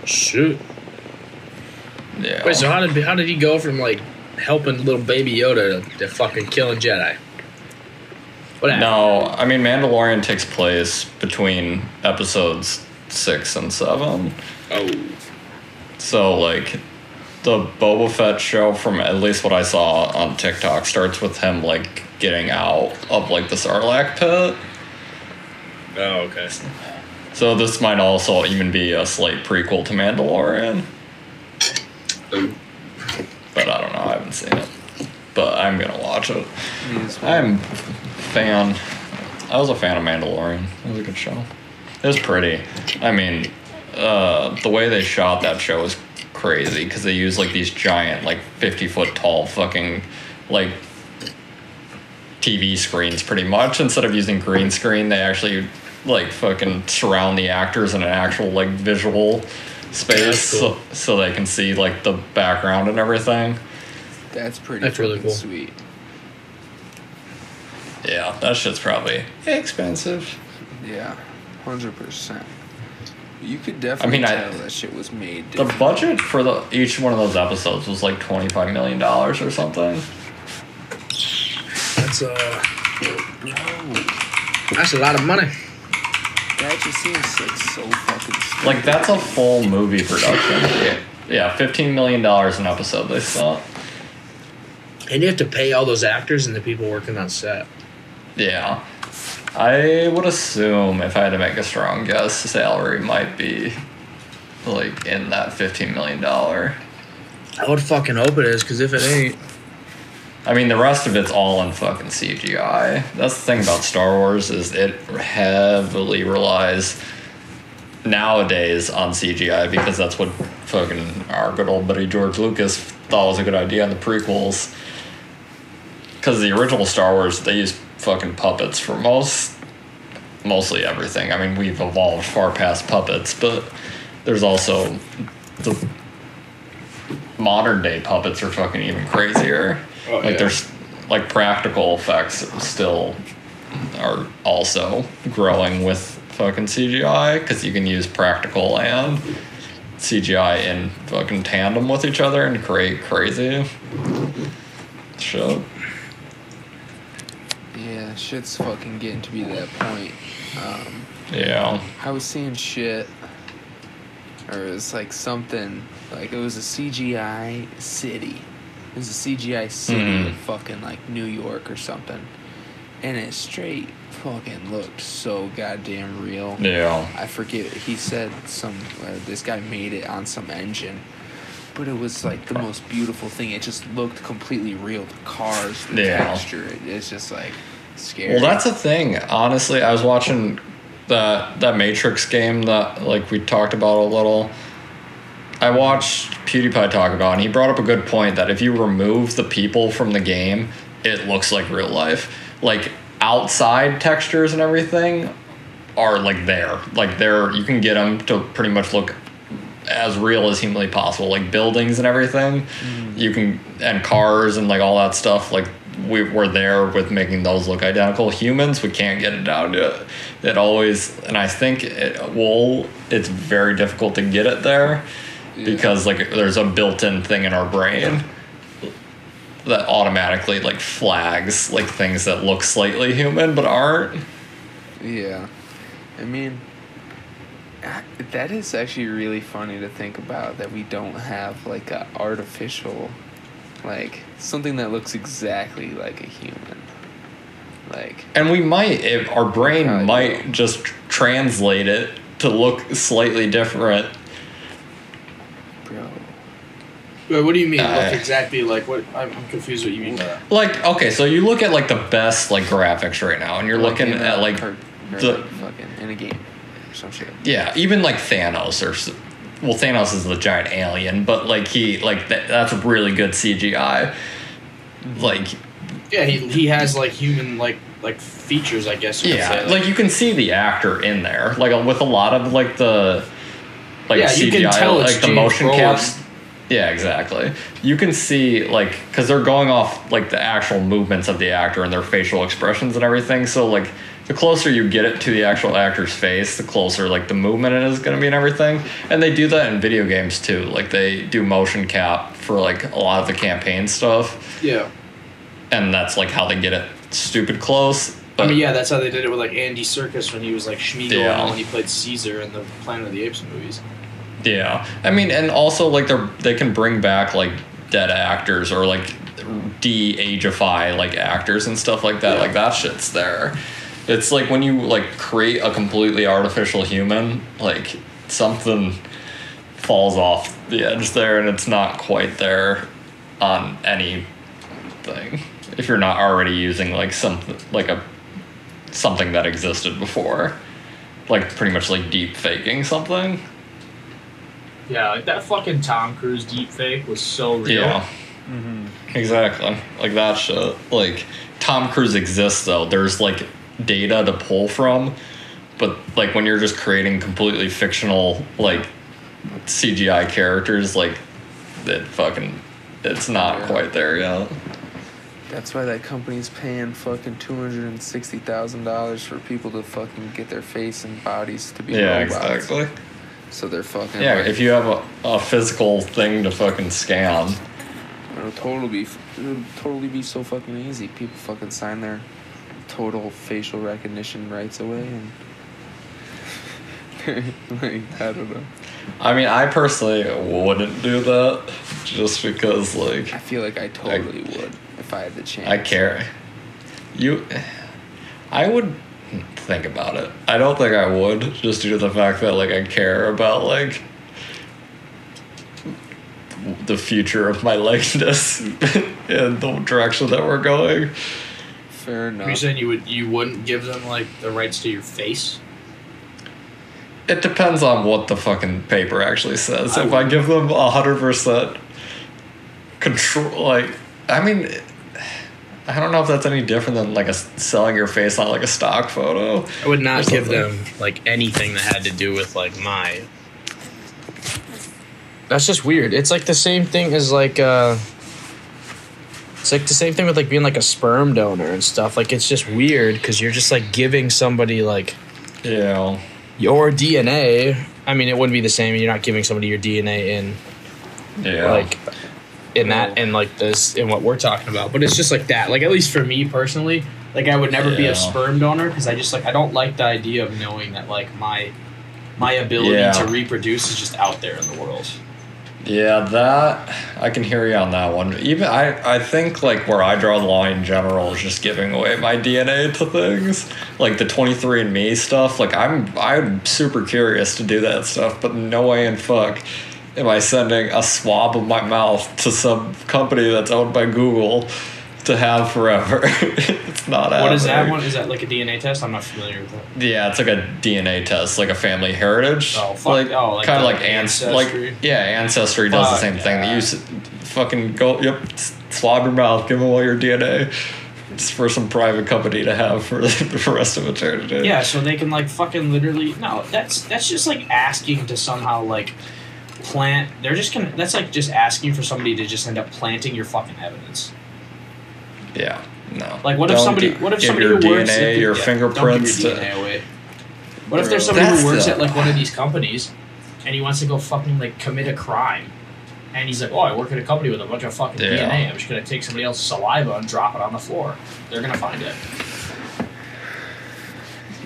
Shoot. Yeah. Wait, so how did how did he go from like helping little baby Yoda to, to fucking killing Jedi? What happened? No, I mean Mandalorian takes place between episodes six and seven. Oh. So like the Boba Fett show from at least what I saw on TikTok starts with him like getting out of like the Sarlacc pit Oh, okay. So this might also even be a slight prequel to Mandalorian. But I don't know. I haven't seen it. But I'm gonna watch it. Me as well. I'm a fan. I was a fan of Mandalorian. It was a good show. It was pretty. I mean, uh, the way they shot that show was crazy because they used like these giant, like 50 foot tall fucking, like, TV screens pretty much. Instead of using green screen, they actually, like, fucking surround the actors in an actual, like, visual space cool. so, so they can see, like, the background and everything. That's pretty That's really cool. sweet. Yeah, that shit's probably expensive. Yeah, hundred percent. You could definitely mean, I- tell that shit was made. The budget for the each one of those episodes was like twenty five million dollars or something. That's uh, that's a lot of money. that just seems like so fucking. Stupid. Like that's a full movie production. Yeah, yeah, fifteen million dollars an episode. They thought. And you have to pay all those actors and the people working on set. Yeah, I would assume if I had to make a strong guess, salary might be like in that fifteen million dollar. I would fucking hope it is, because if it ain't, I mean, the rest of it's all in fucking CGI. That's the thing about Star Wars is it heavily relies nowadays on CGI because that's what fucking our good old buddy George Lucas thought was a good idea in the prequels. Because the original Star Wars, they used fucking puppets for most, mostly everything. I mean, we've evolved far past puppets, but there's also the modern day puppets are fucking even crazier. Oh, like yeah. there's like practical effects still are also growing with fucking CGI because you can use practical and CGI in fucking tandem with each other and create crazy shit. Yeah, shit's fucking getting to be that point. Um, Yeah. I was seeing shit, or it was like something like it was a CGI city. It was a CGI city Mhm. in fucking like New York or something, and it straight fucking looked so goddamn real. Yeah. I forget. He said some. Uh, this guy made it on some engine, but it was like the most beautiful thing. It just looked completely real. The cars, the Yeah. texture. It, it's just like scary. Well, that's a thing. Honestly, I was watching that that Matrix game that like we talked about a little. I watched PewDiePie talk about, and he brought up a good point that if you remove the people from the game, it looks like real life. Like outside textures and everything are like there, like there. You can get them to pretty much look as real as humanly possible, like buildings and everything. Mm. You can and cars and like all that stuff. Like we we're there with making those look identical. Humans, we can't get it down to it. It always, and I think it will. It's very difficult to get it there Yeah. because like there's a built-in thing in our brain that automatically like flags like things that look slightly human but aren't. Yeah, I mean, that is actually really funny to think about that we don't have like a artificial, like something that looks exactly like a human. Like, And we might, if our brain might will. just translate it to look slightly different. bro, Wait, what do you mean? Uh, like exactly like what? I'm, I'm confused. What you mean by that? Like, okay, so you look at like the best like graphics right now, and you're looking at like, cart- or, the- like fucking in a game or some shit. yeah, even like Thanos or, s- well, Thanos is the giant alien, but like he like that, that's really good CGI. Like, Yeah, he he has like human like like features, I guess. yeah, say. like you can see the actor in there, like with a lot of like the like Yeah, you CGI, can tell it's like the James motion Brolin. caps. Yeah, exactly. You can see like because they're going off like the actual movements of the actor and their facial expressions and everything. So like the closer you get it to the actual actor's face, the closer like the movement it is going to be and everything. And they do that in video games too. Like they do motion cap for like a lot of the campaign stuff, yeah. and that's like how they get it stupid close. I mean, yeah, that's how they did it with like Andy Serkis when he was like Sméagol Yeah. and when he played Caesar in the Planet of the Apes movies. Yeah, I mean, and also like they're they can bring back like dead actors or like de-ageify like actors and stuff like that. Yeah. Like that shit's there. It's like when you like create a completely artificial human, like something falls off the edge there and it's not quite there on anything. If you're not already using like something like a something that existed before. Like pretty much like deep faking something. Yeah, like that fucking Tom Cruise deep fake was so real. Yeah. Mm-hmm. Exactly. Like that shit. Like Tom Cruise exists though. There's like data to pull from, but like when you're just creating completely fictional like CGI characters, like it fucking it's not Yeah. quite there yet. That's why that company's paying fucking two hundred and sixty thousand dollars for people to fucking get their face and bodies to be Yeah, robots. exactly. So they're fucking Yeah, like, if you have a, a physical thing to fucking scan, it'll totally be it'll totally be so fucking easy. People fucking sign their total facial recognition rights away and like I don't know. I mean, I personally wouldn't do that just because, like, I feel like I totally would if I had the chance. I care. You, I would think about it. I don't think I would, just due to the fact that like I care about like the future of my likeness and the direction that we're going. Fair Are enough. you saying you would you wouldn't give them like the rights to your face? It depends on what the fucking paper actually says. I if I give them a hundred percent control, like I mean. I don't know if that's any different than like a s- selling your face on like a stock photo. I would not give them like anything that had to do with like my. That's just weird. It's like the same thing as like uh. It's like the same thing with like being like a sperm donor and stuff. Like it's just weird because you're just like giving somebody like Yeah. your DNA. I mean, it wouldn't be the same. You're not giving somebody your DNA in Yeah. like in that in like this in what we're talking about but it's just like that like at least for me personally like i would never be a sperm donor because i just like i don't like the idea of knowing that like my my ability Yeah. to reproduce is just out there in the world Yeah, that I can hear you on that one. Even I, I think like where I draw the line in general is just giving away my DNA to things, like the twenty three and Me stuff. Like I'm, I'm super curious to do that stuff, but no way in fuck am I sending a swab of my mouth to some company that's owned by Google to have forever. not. what is that one is that like a dna test i'm not familiar with that Yeah, it's like a DNA test, like a family heritage. Oh, fuck- like, oh, like kind of like ancestry. Like yeah, ancestry does the Fuck same thing. They that. use fucking go. Yep, s- swab your mouth, give them all your DNA. It's for some private company to have for the rest of eternity. yeah so they can like fucking literally no that's that's just like asking to somehow like plant they're just gonna that's like just asking for somebody to just end up planting your fucking evidence yeah. No. Like, what if Don't somebody? gi- What if somebody your who works DNA, at your yeah, fingerprints Don't give your to- DNA away. What if there's somebody who works the- at like one of these companies, and he wants to go fucking like commit a crime, and he's like, "Oh, I work at a company with a bunch of fucking Yeah. DNA. I'm just gonna take somebody else's saliva and drop it on the floor. They're gonna find it."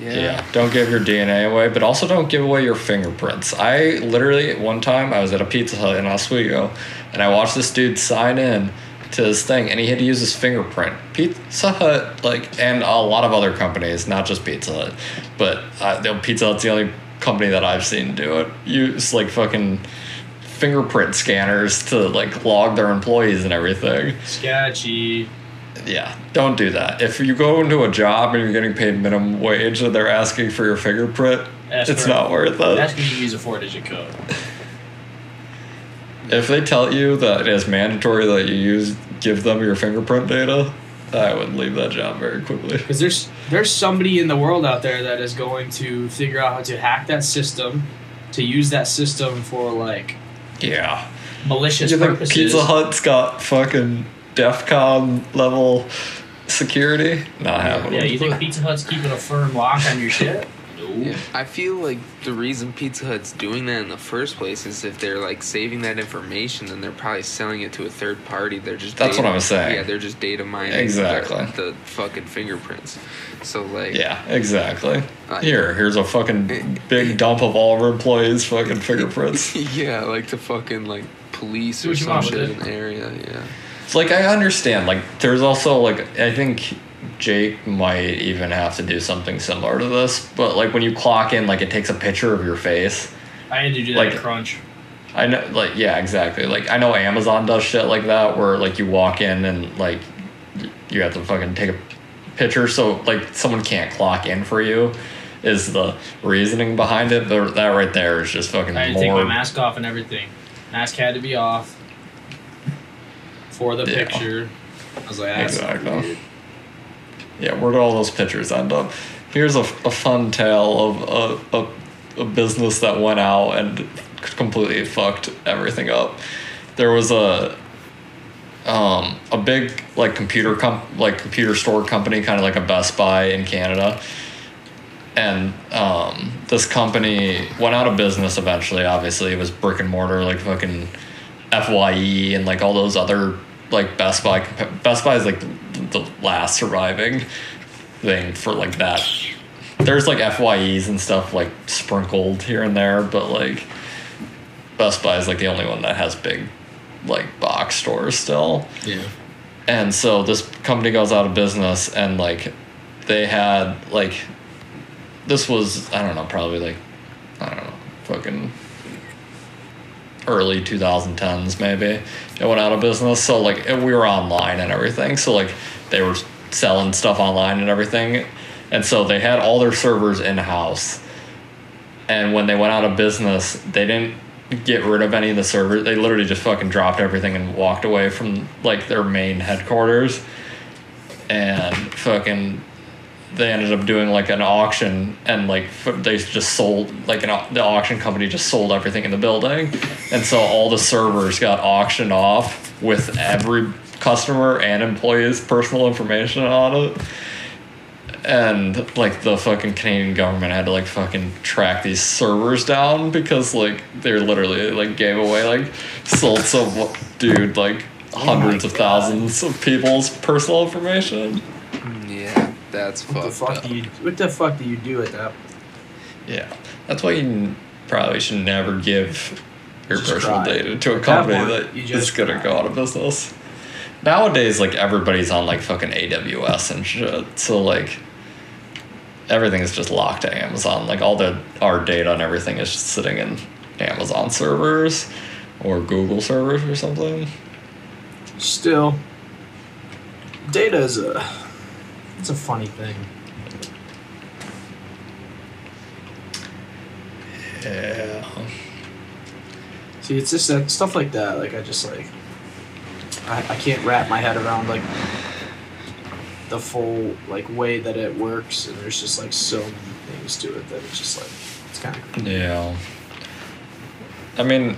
Yeah. Yeah. Don't give your DNA away, but also don't give away your fingerprints. I literally one time I was at a Pizza Hut in Oswego, and I watched this dude sign in to his thing, and he had to use his fingerprint. Pizza Hut, like, and a lot of other companies, not just Pizza Hut, but uh, Pizza Hut's the only company that I've seen do it. Use like fucking fingerprint scanners to like log their employees and everything. Sketchy. Yeah, don't do that. If you go into a job and you're getting paid minimum wage and they're asking for your fingerprint, Ask it's for not worth it. when you to use a four-digit code. If they tell you that it is mandatory that you use give them your fingerprint data, I would leave that job very quickly. Because there's there's somebody in the world out there that is going to figure out how to hack that system, to use that system for like Yeah. malicious You think purposes. Pizza Hut's got fucking DEFCON level security? Not happening. Yeah, you think Pizza Hut's keeping a firm lock on your shit? No. Yeah, I feel like the reason Pizza Hut's doing that in the first place is if they're like saving that information, then they're probably selling it to a third party. They're just That's data, what I'm saying. Yeah, they're just data mining Exactly. the, the fucking fingerprints. So like, Yeah, exactly. I- Here, here's a fucking big dump of all of our employees' fucking fingerprints. yeah, like the fucking like police or what you some shit in the area. Yeah, It's like I understand. Like there's also like I think Jake might even have to do something similar to this, but like when you clock in, like it takes a picture of your face. I had to do that Like- at Crunch. I know, like, yeah, exactly. Like, I know Amazon does shit like that where, like, you walk in and, like, you have to fucking take a picture so, like, someone can't clock in for you, is the reasoning behind it. But that right there is just fucking I had to take my mask off and everything. Mask had to be off for the Yeah. picture. I was like, that's Exactly. weird. Yeah, where do all those pictures end up? Here's a, a fun tale of a, a, a business that went out and completely fucked everything up. There was a um, a big like computer comp like computer store company, kind of like a Best Buy in Canada, and um, this company went out of business eventually. Obviously, it was brick and mortar, like fucking Fye and like all those other like Best Buy. Best Buy is like the, the last surviving thing for like that. There's like Fyes and stuff like sprinkled here and there, but like Best Buy is like the only one that has big like box stores still. Yeah. And so this company goes out of business and like they had like this was I don't know, probably like I don't know, fucking early 2010s maybe. It went out of business. So like we were online and everything. So like they were selling stuff online and everything. And so they had all their servers in house. And when they went out of business, they didn't get rid of any of the servers. They literally just fucking dropped everything and walked away from like their main headquarters. And fucking they ended up doing like an auction and like f- they just sold like an the auction company just sold everything in the building. And so all the servers got auctioned off with every customer and employee's personal information on it. And like the fucking Canadian government had to like fucking track these servers down because like they're literally like gave away like sold some dude like oh hundreds of thousands of people's personal information that's What the fuck up. do you? What the fuck do you do at that? Yeah, that's why you probably should never give your Just personal try. data to a At company point, that you is just gonna try. go out of business. Nowadays, like everybody's on like fucking AWS and shit, so like everything is just locked to Amazon. Like all the our data and everything is just sitting in Amazon servers or Google servers or something. Still, data is a. It's a funny thing. Yeah. See, it's just that stuff like that. Like I just like. I, I can't wrap my head around like the full like way that it works, and there's just like so many things to it that it's just like it's kind of. Yeah. I mean,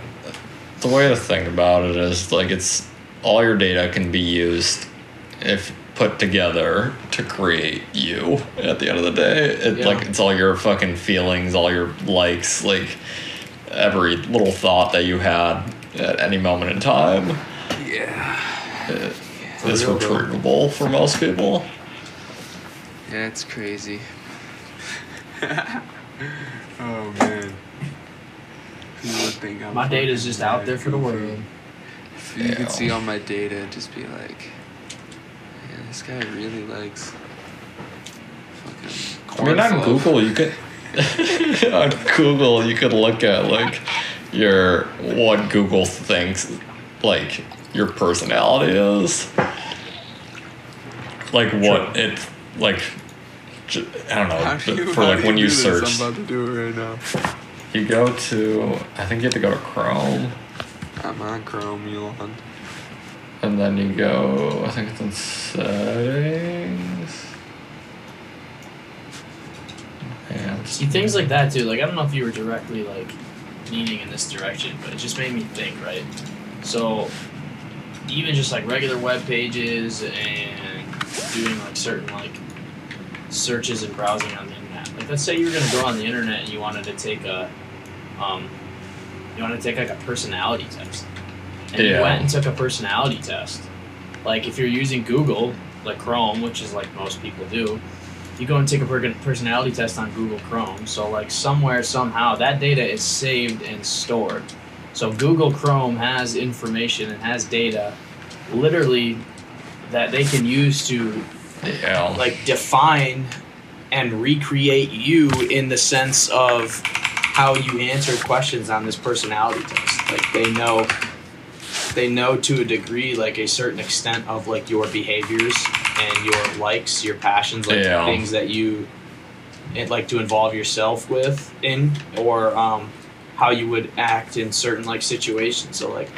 the way to think about it is like it's all your data can be used if put together to create you at the end of the day. It Yeah. like it's all your fucking feelings, all your likes, like every little thought that you had at any moment in time Yeah. is real, bro. retrievable for most people. Yeah, it's crazy. oh man. People would think I'm My data's fucking just out there for the world. If you Yeah. could see all my data just be like, yeah, this guy really likes fucking I mean, on cornflow." Google, you could on Google you could look at like your what Google thinks like your personality is, like what it like. j- I don't know do you- for like when you this? search, I'm about to do it right now. you go to I think you have to go to Chrome, I'm on Chrome, Elon. And then you go I think it's in settings. And See things like that too. Like I don't know if you were directly like leaning in this direction, but it just made me think. Right. So even just like regular web pages and doing like certain like searches and browsing on the internet. Like let's say you were gonna go on the internet and you wanted to take a um you wanted to take like a personality test. And you went and took a personality test. Like if you're using Google, like Chrome, which is like most people do, you go and take a personality test on Google Chrome. So like somewhere somehow that data is saved and stored. So Google Chrome has information and has data literally that they can use to Yeah. like define and recreate you in the sense of how you answer questions on this personality test. Like they know they know to a degree like a certain extent of like your behaviors and your likes, your passions, like Yeah. things that you it, like to involve yourself with in or um, how you would act in certain like situations. So like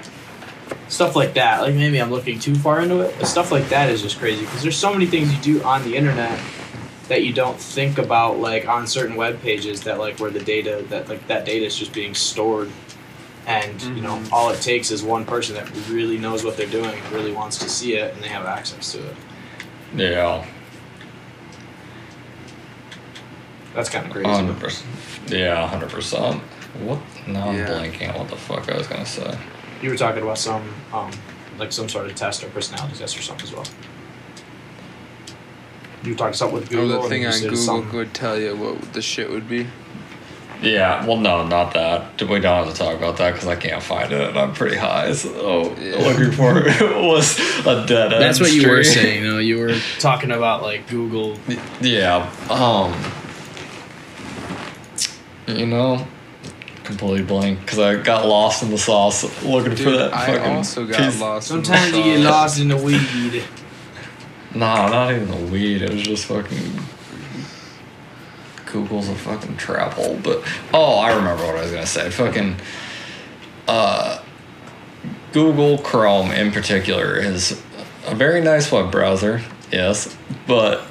stuff like that. Like maybe I'm looking too far into it, but stuff like that is just crazy because there's so many things you do on the internet that you don't think about like on certain web pages that like where the data that like that data is just being stored and you know Mhm. all it takes is one person that really knows what they're doing and really wants to see it and they have access to it Yeah. that's kind of crazy Hundred percent. Yeah, hundred percent. What? Now I'm blanking on what the fuck I was gonna say. you were talking about some um like some sort of test or personality test or something as well you were talking something with Or Google the and thing you on Google something- would tell you what the shit would be. Yeah. Well, no, not that. We don't have to talk about that because I can't find it. and I'm pretty high, so Yeah. looking for it was a dead end. That's what you were stream. saying, though. You were talking about like Google. Yeah. Um. You know, completely blank because I got lost in the sauce looking for Dude, that I fucking also got piece. lost. in the Sometimes you get lost in the weed. Nah, not even the weed. It was just fucking. Google's a fucking trap hole. But oh, I remember what I was gonna say. Fucking. Uh, Google Chrome in particular is a very nice web browser. Yes, but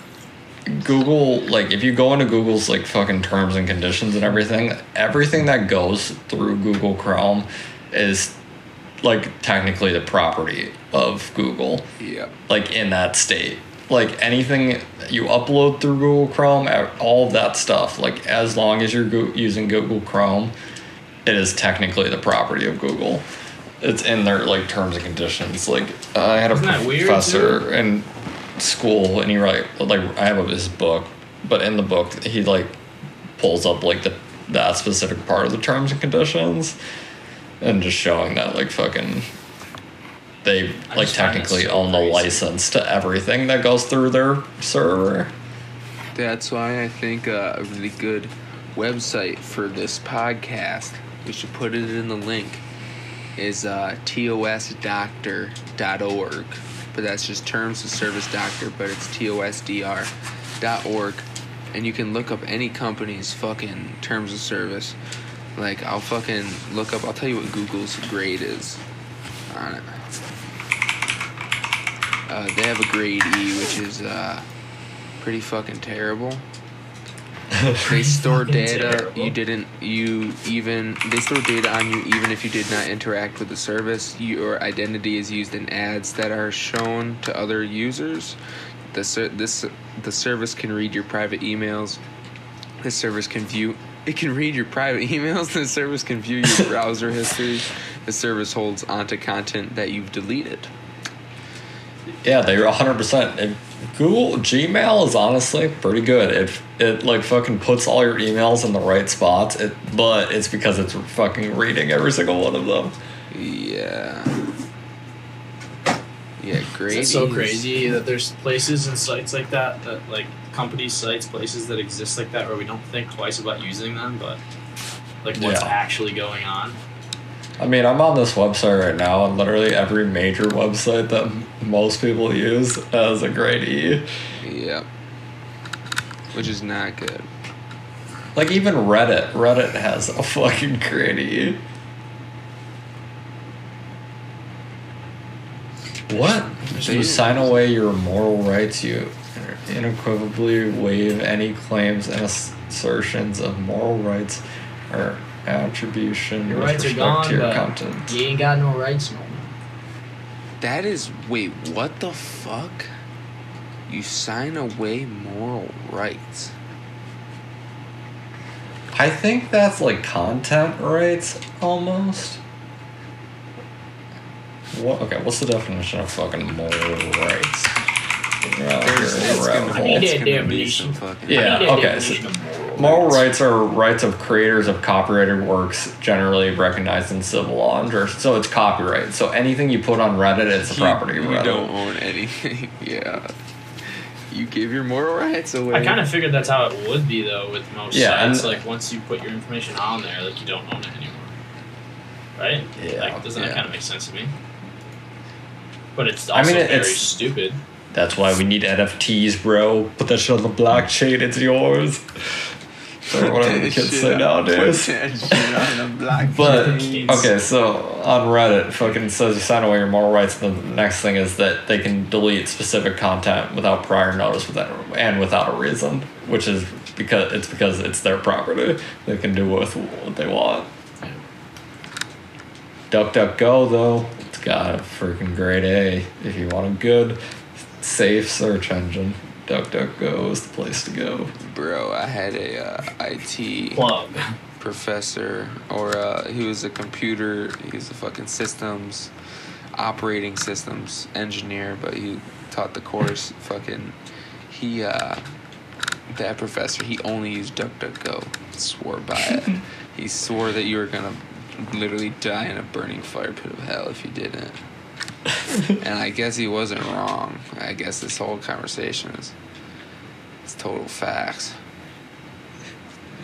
Google, like, if you go into Google's like fucking terms and conditions and everything, everything that goes through Google Chrome is like technically the property of Google Yep. like in that state. Like anything you upload through Google Chrome, all of that stuff, like as long as you're go- using Google Chrome, it is technically the property of Google. It's in their like terms and conditions. Like I had a weird, professor in school, and he write like I have this book, but in the book he like pulls up like the that specific part of the terms and conditions, and just showing that like fucking they I like just find that technically so own the crazy. license to everything that goes through their server. That's why I think uh, a really good website for this podcast, we should put it in the link, is uh, tosdoctor.org. But that's just terms of service doctor, but it's tosdr.org. And you can look up any company's fucking terms of service. Like, I'll fucking look up, I'll tell you what Google's grade is on it. Uh, they have a grade E, which is uh, pretty fucking terrible. They store data terrible. you didn't you even they store data on you even if you did not interact with the service. Your identity is used in ads that are shown to other users. The ser- this the service can read your private emails. The service can view it can read your private emails. The service can view your browser history. The service holds onto content that you've deleted. Yeah, they're hundred percent. Google Gmail is honestly pretty good. It it like fucking puts all your emails in the right spots. It but it's because it's fucking reading every single one of them. Yeah. Yeah, great. It's so crazy that there's places and sites like that that like companies, sites, places that exist like that where we don't think twice about using them, but like what's Yeah. actually going on. I mean, I'm on this website right now, and literally every major website that most people use has a grade E. Yep. Which is not good. Like even Reddit, Reddit has a fucking grade E. What? You sign away your moral rights. You unequivocally waive any claims and assertions of moral rights or attribution Your with rights are respect gone, to your but content. you ain't got no rights no more. That is wait, what the fuck? You sign away moral rights. I think that's like content rights almost. What? Okay, what's the definition of fucking moral rights? Yeah, There's- you're in a it's gonna, hole. need it's that gonna be definition. some fucking I need a okay, definition so of moral, Moral rights. rights are rights of creators of copyrighted works generally recognized in civil law. Under, so it's copyright. So anything you put on Reddit, it's the property you, of you Reddit. don't own anything. yeah. you give your moral rights away. I kind of figured that's how it would be though with most Yeah, sites. and- like once you put your information on there, like you don't own it anymore, right? Yeah, Like doesn't that kind of make sense to me? But it's I also mean, it- very it's- stupid. That's why we need NFTs, bro. Put that shit on the blockchain. It's yours. Or whatever the kids say nowadays. But okay, so on Reddit, fucking says you sign away your moral rights. And the next thing is that they can delete specific content without prior notice, without and without a reason, which is because it's because it's their property. They can do with what they want. DuckDuckGo though, it's got a freaking grade A. If you want a good, safe search engine, DuckDuckGo is the place to go. Bro, I had a uh, IT Plug. professor, or uh, he was a computer, he was a fucking systems, operating systems engineer, but he taught the course. Fucking, he, uh, that professor, he only used DuckDuckGo, swore by it. he swore that you were gonna literally die in a burning fire pit of hell if you didn't. and I guess he wasn't wrong. I guess this whole conversation is total facts.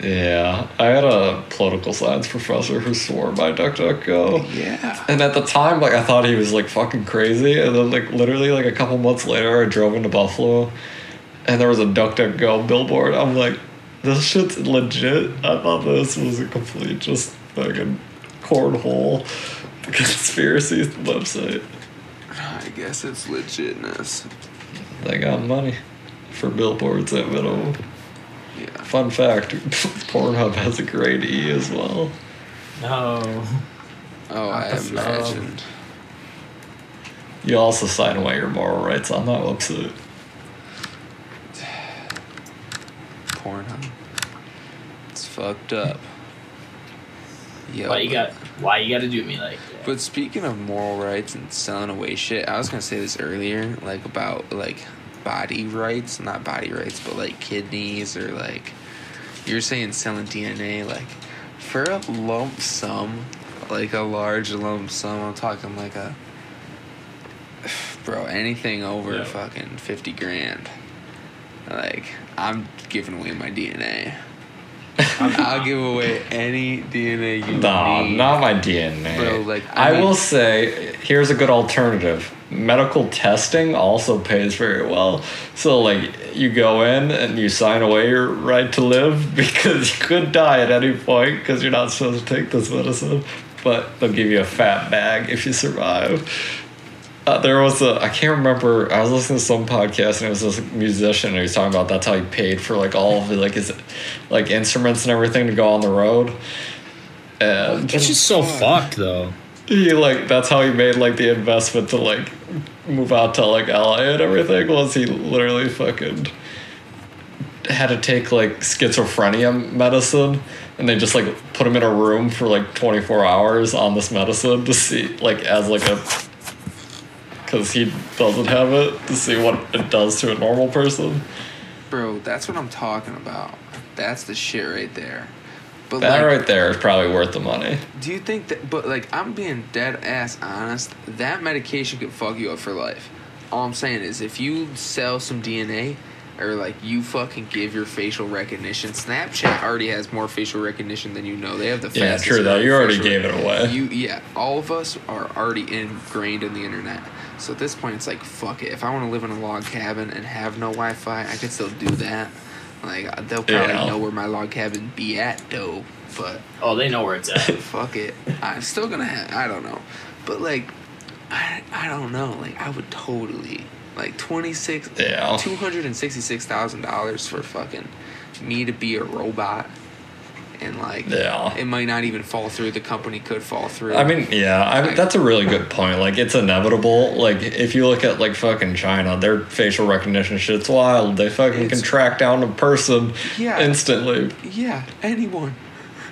Yeah, I had a political science professor who swore by DuckDuckGo. Yeah. And at the time, like I thought he was like fucking crazy, and then like literally like a couple months later, I drove into Buffalo, and there was a DuckDuckGo billboard. I'm like, this shit's legit. I thought this was a complete just fucking cornhole conspiracy website. I guess it's legitness. They got money for billboards at minimum. Yeah. Fun fact: Pornhub has a grade E as well. No. Oh, Not I the flow. imagined. You also sign away your moral rights on that website. Pornhub. It's fucked up. Yeah. Why you got? Why you got to do me like that? But speaking of moral rights and selling away shit, I was gonna say this earlier, like about like body rights, not body rights, but like kidneys or like you're saying selling DNA, like for a lump sum, like a large lump sum. I'm talking like a bro, anything over Yeah. fucking fifty grand. Like I'm giving away my DNA. I'll give away any DNA you Nah, need. not my DNA. Bro, like, I, I mean- will say, here's a good alternative. Medical testing also pays very well. So, like, you go in and you sign away your right to live because you could die at any point because you're not supposed to take this medicine, but they'll give you a fat bag if you survive. Uh, there was a I can't remember. I was listening to some podcast and it was this musician and he was talking about that's how he paid for like all of the like his like instruments and everything to go on the road. And That's just so fucked though. he like that's how he made like the investment to like move out to like LA and everything was he literally fucking had to take like schizophrenia medicine and they just like put him in a room for like 24 hours on this medicine to see like as like a because he doesn't have it to see what it does to a normal person Bro, that's what I'm talking about. That's the shit right there. But that like, right there is probably worth the money do you think that? But like, I'm being dead ass honest. That medication could fuck you up for life. All I'm saying is, if you sell some DNA, or like you fucking give your facial recognition, Snapchat already has more facial recognition than you know. They have the yeah fastest. true though you already gave it away You yeah, all of us are already ingrained in the internet. So at this point, it's like fuck it. If I want to live in a log cabin and have no Wi-Fi, I can still do that. Like uh, they'll probably Yeah. know where my log cabin be at though. But Oh, they know where it's at. fuck it, I'm still gonna have. I don't know, but like, I I don't know. Like I would totally like twenty six, Yeah. two hundred and sixty six thousand dollars for fucking me to be a robot. And like, Yeah. it might not even fall through. The company could fall through. I mean, yeah, I mean, that's a really good point. Like, it's inevitable. Like, if you look at like fucking China, their facial recognition shit's wild. They fucking It's- can track down a person Yeah. instantly. Yeah, anyone.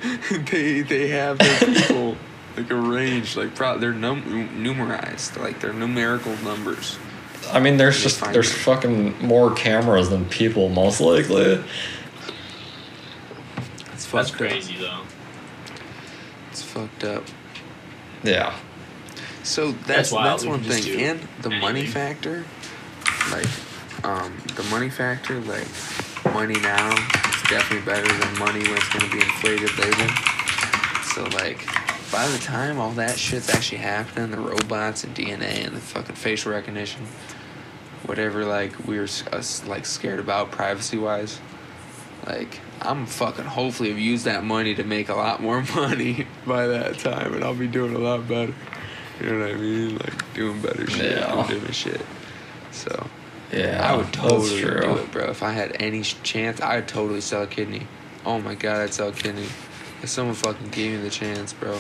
they they have their people like arranged, like pro- they're num- numerized, like they're numerical numbers. I mean, there's just there's fucking more cameras than people, most likely. It's fucked That's up. crazy though. It's fucked up. Yeah, So that's wild. that's We one can just thing, do and the money anything. factor. Like, um, the money factor, like money now, is definitely better than money when it's gonna be inflated later. So like, by the time all that shit's actually happening, the robots and DNA and the fucking facial recognition, whatever, like we were s- us like scared about privacy wise, like I'm fucking hopefully have used that money to make a lot more money by that time, and I'll be doing a lot better. You know what I mean? Like doing better shit, Yeah. doing different shit. So Yeah, I would totally do it, bro. If I had any chance, I'd totally sell a kidney. Oh my god, I'd sell a kidney. If someone fucking gave me the chance, bro.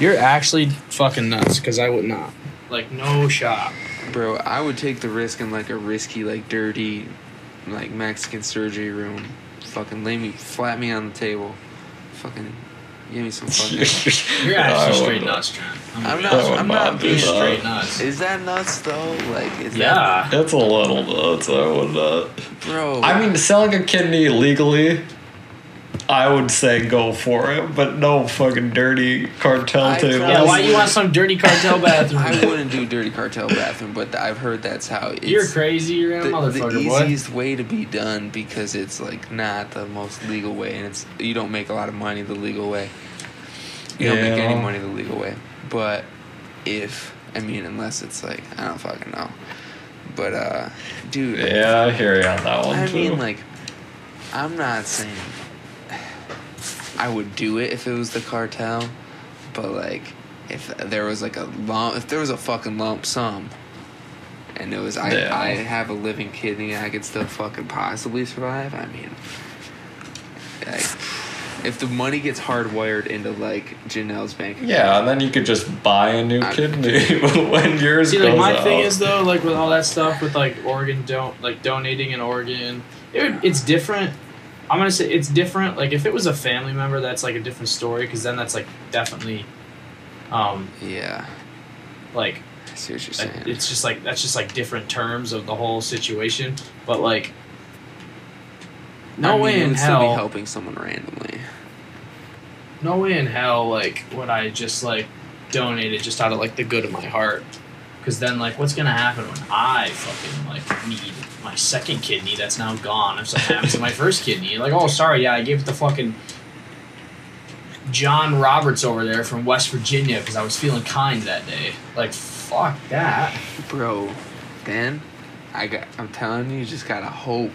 You're actually fucking nuts because I would not. Like, no shot. Bro, I would take the risk in like a risky, like dirty, like Mexican surgery room. Fucking lay me, flat me on the table. Fucking give me some fucking. You're actually would straight nuts, Trent. I'm gonna not. be honest. would I'm not not being straight nuts. Is that nuts though? Like, is Yeah. It's a little nuts. I would not. bro? I mean, selling a kidney legally, I would say go for it, but no fucking dirty cartel I table. Yeah, why you want some dirty cartel bathroom? I wouldn't do dirty cartel bathroom, but I've heard that's how it's. You're crazy. You're a the, the motherfucker, boy. easiest way to be done because it's like not the most legal way and it's you don't make a lot of money the legal way you don't make any Yeah. money the legal way but if i mean unless it's like i don't fucking know but uh dude Yeah, I hear you on that one i too. mean like i'm not saying i would do it if it was the cartel but like if there was like a lump if there was a fucking lump sum and it was I, Yeah. I have a living kidney I could still fucking possibly survive. I mean, like, if the money gets hardwired into like Janelle's bank account, yeah, and then you could just buy a new I- kidney when yours See, goes like my out. thing is though, like with all that stuff with like organ don't like donating an organ, it it's different. I'm gonna say it's different. Like if it was a family member, that's like a different story because then that's like definitely, um, yeah, like I see what you're uh, saying. it's just like that's just like different terms of the whole situation. But like, no I way in would still be hell, helping someone randomly. no way in hell, like would I just like donate it just out of like the good of my heart. Because then, like, what's gonna happen when I fucking like need my second kidney that's now gone? If something happens to my first kidney, like, oh, sorry, yeah, I gave it to fucking John Roberts over there from West Virginia because I was feeling kind that day. Like, fuck that. Bro, then I got I'm telling you, you just gotta hope.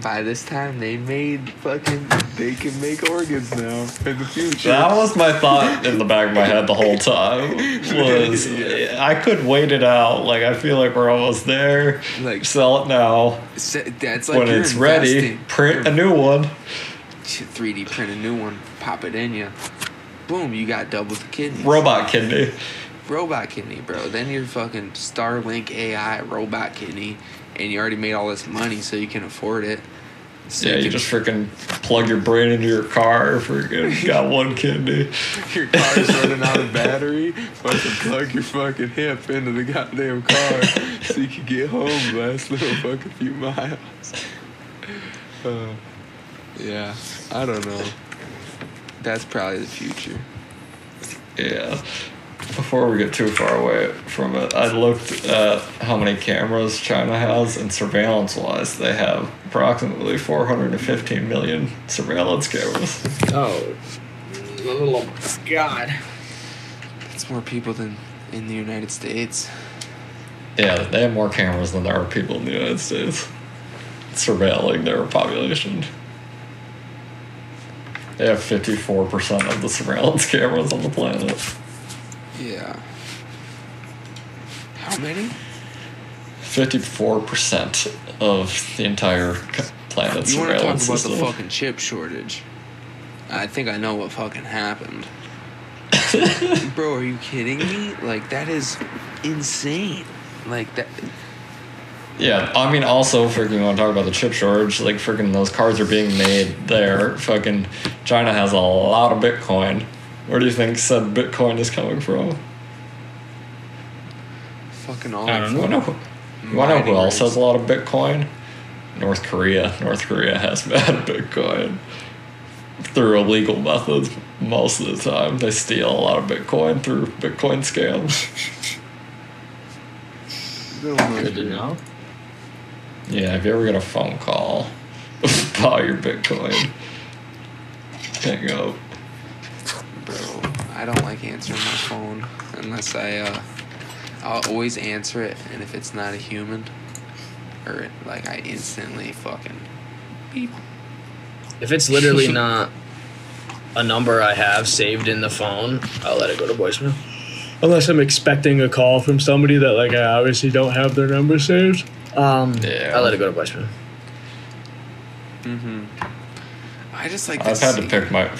By this time they made fucking they can make organs now in the future. That was my thought in the back of my head the whole time. Was I could wait it out. Like I feel like we're almost there. like Sell it now. that's like when it's ready, print a new one. 3D print a new one, pop it in you. Boom, you got double the kidneys. Robot kidney. robot kidney, bro. Then you're fucking Starlink AI robot kidney, and you already made all this money, so you can afford it. So Yeah, you can- just freaking plug your brain into your car. Freaking got one kidney. your car's running out of battery. Fucking plug your fucking hip into the goddamn car so you can get home last little fucking few miles. Uh, yeah, I don't know. That's probably the future. Yeah. Before we get too far away from it, I looked at how many cameras China has, and surveillance wise, they have approximately 415 million surveillance cameras. Oh, oh my god. It's more people than in the United States. Yeah, they have more cameras than there are people in the United States surveilling their population. They have 54% of the surveillance cameras on the planet. Yeah. How many? 54% of the entire planet's You want to talk about the fucking chip shortage? I think I know what fucking happened. Bro, are you kidding me? Like that is insane. Like that. Yeah, I mean, also, freaking want to talk about the chip shortage. Like, freaking, those cards are being made there. Fucking, China has a lot of Bitcoin. Where do you think said Bitcoin is coming from? Fucking all. I don't You wanna know, who- you wanna know who Mining else has a lot of Bitcoin? North Korea. North Korea has bad Bitcoin. Through illegal methods, most of the time. They steal a lot of Bitcoin through Bitcoin scams. No, no, Good to know. Yeah, if you ever get a phone call about your Bitcoin, hang up. Bro, I don't like answering my phone unless I, uh, I'll always answer it, and if it's not a human, or like I instantly fucking beep. If it's literally not a number I have saved in the phone, I'll let it go to voicemail. Unless I'm expecting a call from somebody that like I obviously don't have their number saved. Um, Yeah. I'll let it go to voicemail. Mm-hmm. I just like. I've had to pick my.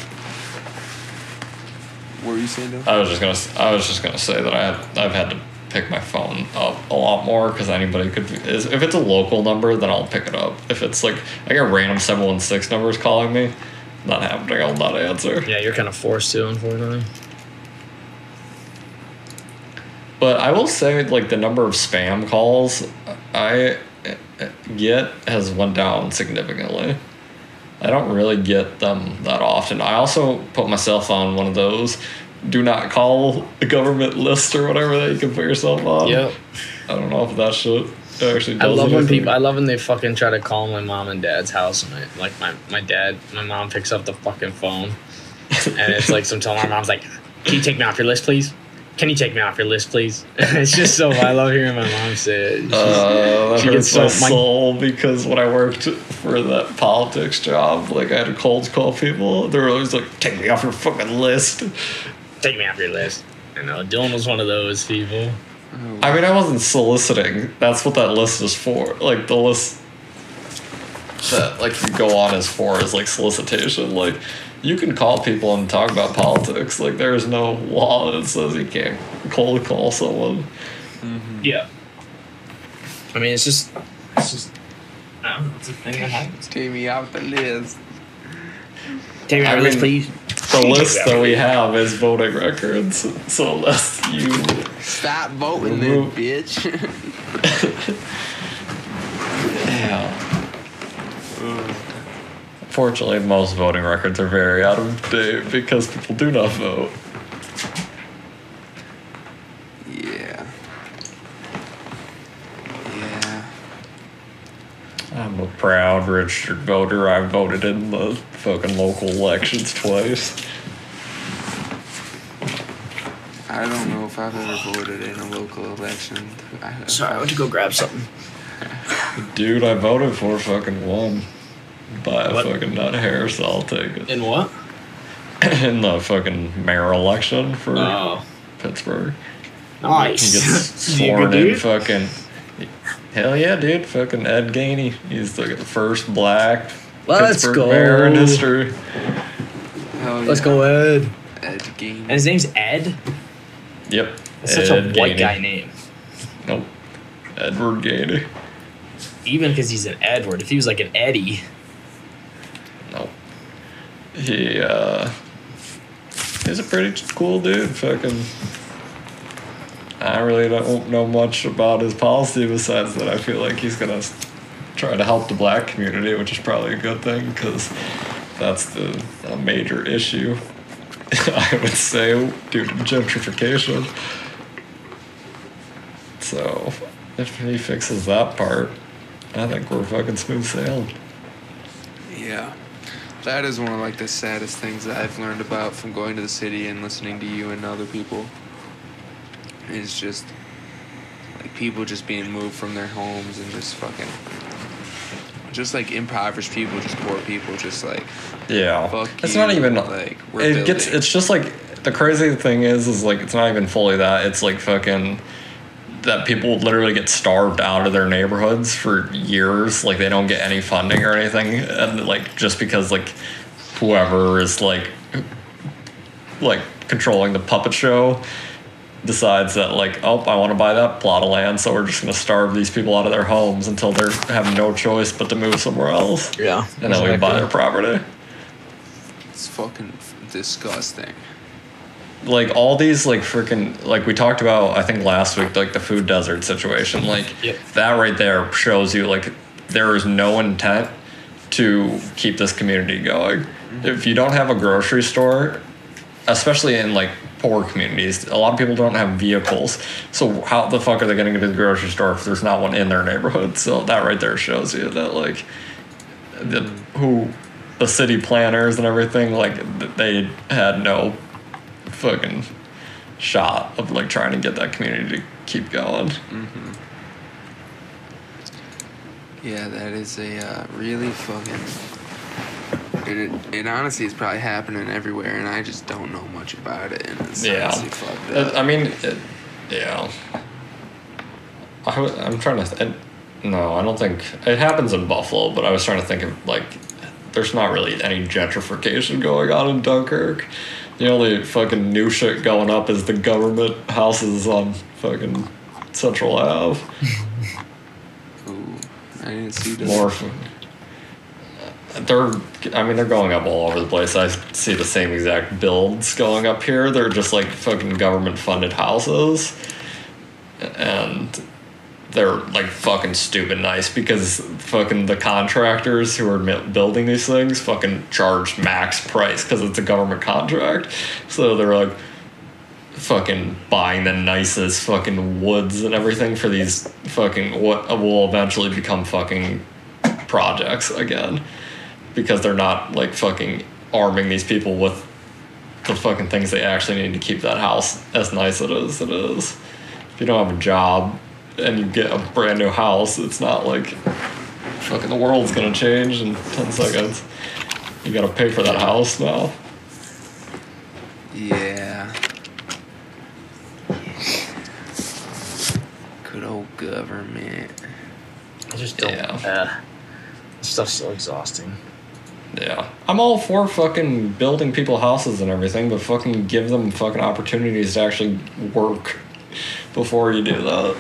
What were you saying, though? I was just gonna. s- I was just gonna say that I have. I've had to pick my phone up a lot more because anybody could. If it's a local number, then I'll pick it up. If it's like I get random seven one six numbers calling me, not happening. I'll not answer. Yeah, you're kind of forced to, unfortunately. But I will say, like the number of spam calls I get has went down significantly. I don't really get them that often. I also put myself on one of those do not call the government list or whatever that you can put yourself on. Yep. I don't know if that shit actually does I love when people. I love when they fucking try to call my mom and dad's house, and I, like my my dad, my mom picks up the fucking phone, and it's like sometimes my mom's like, "Can you take me off your list, please? Can you take me off your list, please?" it's just so. I love hearing my mom say it. Uh, that She gets so- my- soul because when I worked for that politics job, like I had to cold call people. They were always like, "Take me off your fucking list." take me off your list. I know Dylan was one of those people. Oh, I mean, I wasn't soliciting. That's what that list is for. Like the list that like you go on is for is like solicitation. Like you can call people and talk about politics. Like there is no law that says you can't cold call someone. Mm-hmm. Yeah. I mean, it's just, it's just. I don't know. It's a thing that happens. Take me off the list. Take me off the list, please. The list that we have is voting records. So unless you Stop voting, then, bitch. Yeah. Fortunately, most voting records are very out of date because people do not vote. yeah. Yeah. I'm a proud registered voter. I voted in the fucking local elections twice. I don't know if I've ever voted in a local election. I, Sorry, I went to go grab something. Dude, I voted for fucking one by a What? fucking nut hair, so I'll take it. In what? in the fucking mayor election for Oh, Pittsburgh. nice. He gets You sworn in dude? fucking. Hell yeah, dude. Fucking Ed Gainey. He's the first black Let's Pittsburgh go. mayor in history. Hell Let's yeah. go, Ed. Ed Gainey. And his name's Ed. Yep. That's such a white Gainey. guy name. Nope. Edward Gainey. Even because he's an Edward. If he was like an Eddie, Nope. He, uh. He's a pretty cool dude. Fucking. I really don't know much about his policy besides that I feel like he's gonna try to help the black community, which is probably a good thing because that's the a major issue. I would say due to gentrification. So, if he fixes that part, I think we're fucking smooth sailing. Yeah. That is one of like the saddest things that I've learned about from going to the city and listening to you and other people. It's just like people just being moved from their homes and just fucking just like impoverished people, just poor people, just like Yeah, Fuck it's you, not even like, we're it gets. It's just like the crazy thing is, is like it's not even fully that. It's like fucking that people literally get starved out of their neighborhoods for years. Like they don't get any funding or anything, and like just because like whoever is like like controlling the puppet show decides that like oh I want to buy that plot of land, so we're just gonna starve these people out of their homes until they have no choice but to move somewhere else, yeah. and then we buy their property. it's fucking disgusting. Like all these like freaking like we talked about I think last week like the food desert situation like Yep. that right there shows you like there is no intent to keep this community going. Mm-hmm. If you don't have a grocery store, especially in like poor communities. A lot of people don't have vehicles, so how the fuck are they going to get to the grocery store if there's not one in their neighborhood? So that right there shows you that like the mm. who the city planners and everything like they had no fucking shot of like trying to get that community to keep going. Yeah, that is a uh, really fucking. And It, it honestly is probably happening everywhere, and I just don't know much about it. And it's Yeah. fucked up. I mean, it, yeah. I, I'm trying to. Th- no, I don't think it happens in Buffalo, but I was trying to think of like, there's not really any gentrification going on in Dunkirk. The only fucking new shit going up is the government houses on fucking Central Ave. Ooh, I didn't see this. More. They're, I mean, they're going up all over the place. I see the same exact builds going up here. They're just like fucking government funded houses. And they're like fucking stupid nice because fucking the contractors who are building these things fucking charge max price because it's a government contract. So they're like fucking buying the nicest fucking woods and everything for these fucking what will eventually become fucking projects again because they're not like fucking arming these people with the fucking things they actually need to keep that house as nice as it is. If you don't have a job and you get a brand new house, it's not like fucking the world's gonna change in 10 seconds. You gotta pay for that house now. Yeah. Good old government. I just don't. Yeah. Uh, this stuff's so exhausting. Yeah. I'm all for fucking building people houses and everything, but fucking give them fucking opportunities to actually work before you do that.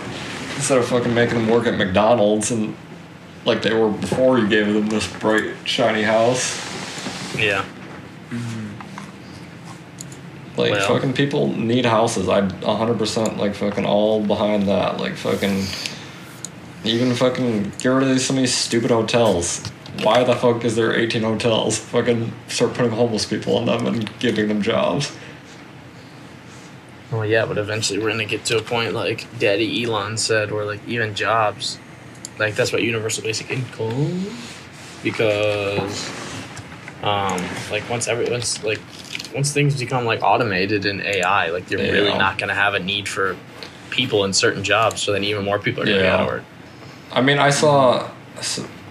Instead of fucking making them work at McDonald's and like they were before you gave them this bright, shiny house. Yeah. Mm-hmm. Like Well. fucking people need houses. I 100% like fucking all behind that. Like fucking even fucking get rid of these, some of these stupid hotels. Why the fuck is there 18 hotels? Fucking start putting homeless people in them and giving them jobs. Well, yeah, but eventually we're gonna get to a point like Daddy Elon said, where like even jobs, like that's what universal basic income, because, um, like once every once like once things become like automated and AI, like you're really not gonna have a need for people in certain jobs. So then even more people are gonna be Yeah. out of work. I mean, I saw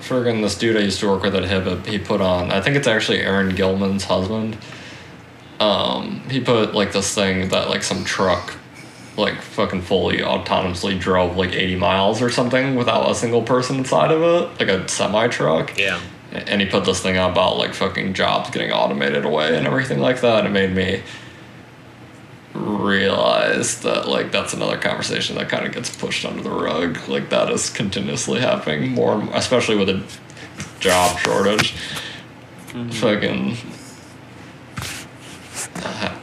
friggin' this dude I used to work with at HIPAA, he put on, I think it's actually Aaron Gilman's husband. Um, he put like this thing that like some truck, like fucking fully autonomously drove like 80 miles or something without a single person inside of it, like a semi truck. Yeah. And he put this thing out about like fucking jobs getting automated away and everything like that. And it made me realize that like that's another conversation that kind of gets pushed under the rug. Like that is continuously happening more, especially with a job shortage. Fucking, uh,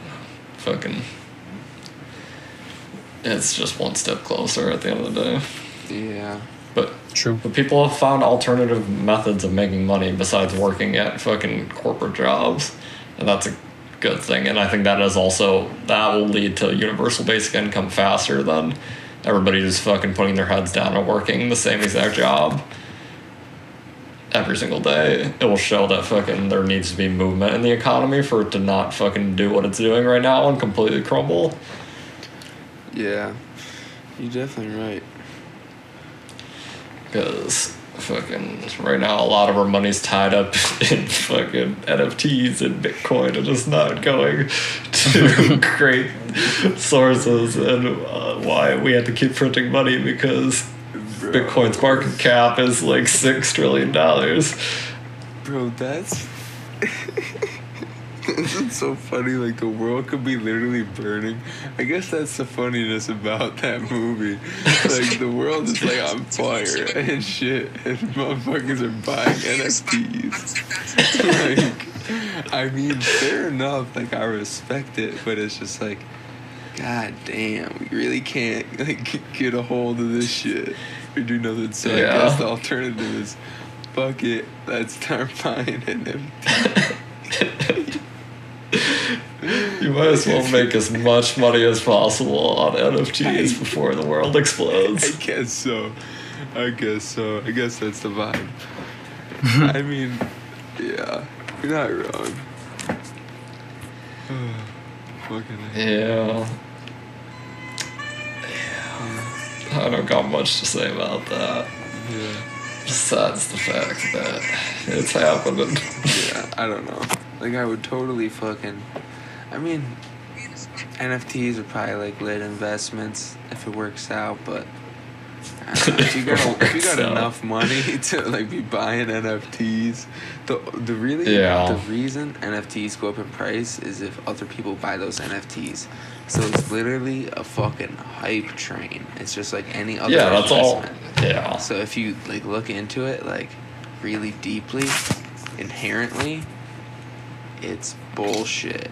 fucking. It's just one step closer at the end of the day. Yeah. But True. but people have found alternative methods of making money besides working at fucking corporate jobs, and that's a good thing. And I think that is also that will lead to universal basic income faster than everybody just fucking putting their heads down and working the same exact job every single day. It will show that fucking there needs to be movement in the economy for it to not fucking do what it's doing right now and completely crumble. Yeah. You're definitely right. Because fucking right now, a lot of our money's tied up in fucking NFTs and Bitcoin. And It is not going to great sources, and uh, why we had to keep printing money because Bitcoin's market cap is like six trillion dollars. Bro, that's. It's so funny. Like the world could be literally burning. I guess that's the funniness about that movie. Like the world is like on fire and shit, and motherfuckers are buying NFTs. like, I mean, fair enough. Like I respect it, but it's just like, god damn, we really can't like get a hold of this shit or do nothing. So I Yeah. guess the alternative is, fuck it, let's start buying NFTs. You might as well make as much money as possible on NFTs before the world explodes. I guess so. I guess so. I guess that's the vibe. I mean, yeah, you're not wrong. Yeah. I don't got much to say about that. yeah. Besides the fact that it's happening. Yeah, I don't know. Like I would totally fucking. I mean, NFTs are probably like lit investments if it works out, but know, if you got if you got enough money to like be buying NFTs, the the really Yeah. the reason NFTs go up in price is if other people buy those NFTs. So it's literally a fucking hype train. It's just like any other Yeah, that's all. Yeah. So if you like look into it like really deeply, inherently, it's bullshit.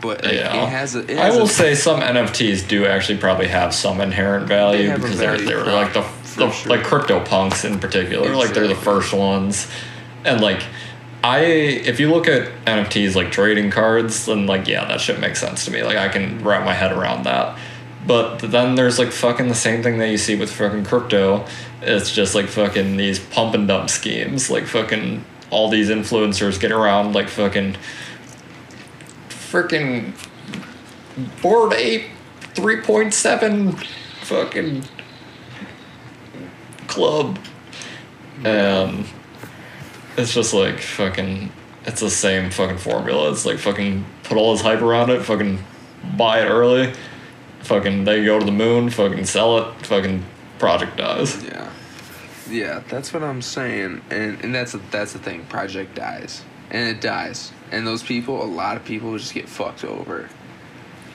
But like, Yeah. it has a. It I will a, say some NFTs do actually probably have some inherent value They because they're, they're like the, the sure. like CryptoPunks in particular like they're the first ones and like I if you look at NFTs like trading cards then like yeah that shit makes sense to me. Like I can wrap my head around that. But then there's like fucking the same thing that you see with fucking crypto. It's just like fucking these pump and dump schemes. Like fucking all these influencers get around like fucking freaking Bored Ape 3.7 fucking club. And it's just like fucking it's the same fucking formula it's like fucking put all this hype around it fucking buy it early fucking they go to the moon fucking sell it fucking project dies Yeah, yeah, that's what I'm saying, and and that's that's the thing. Project dies, and it dies, and those people, a lot of people, just get fucked over.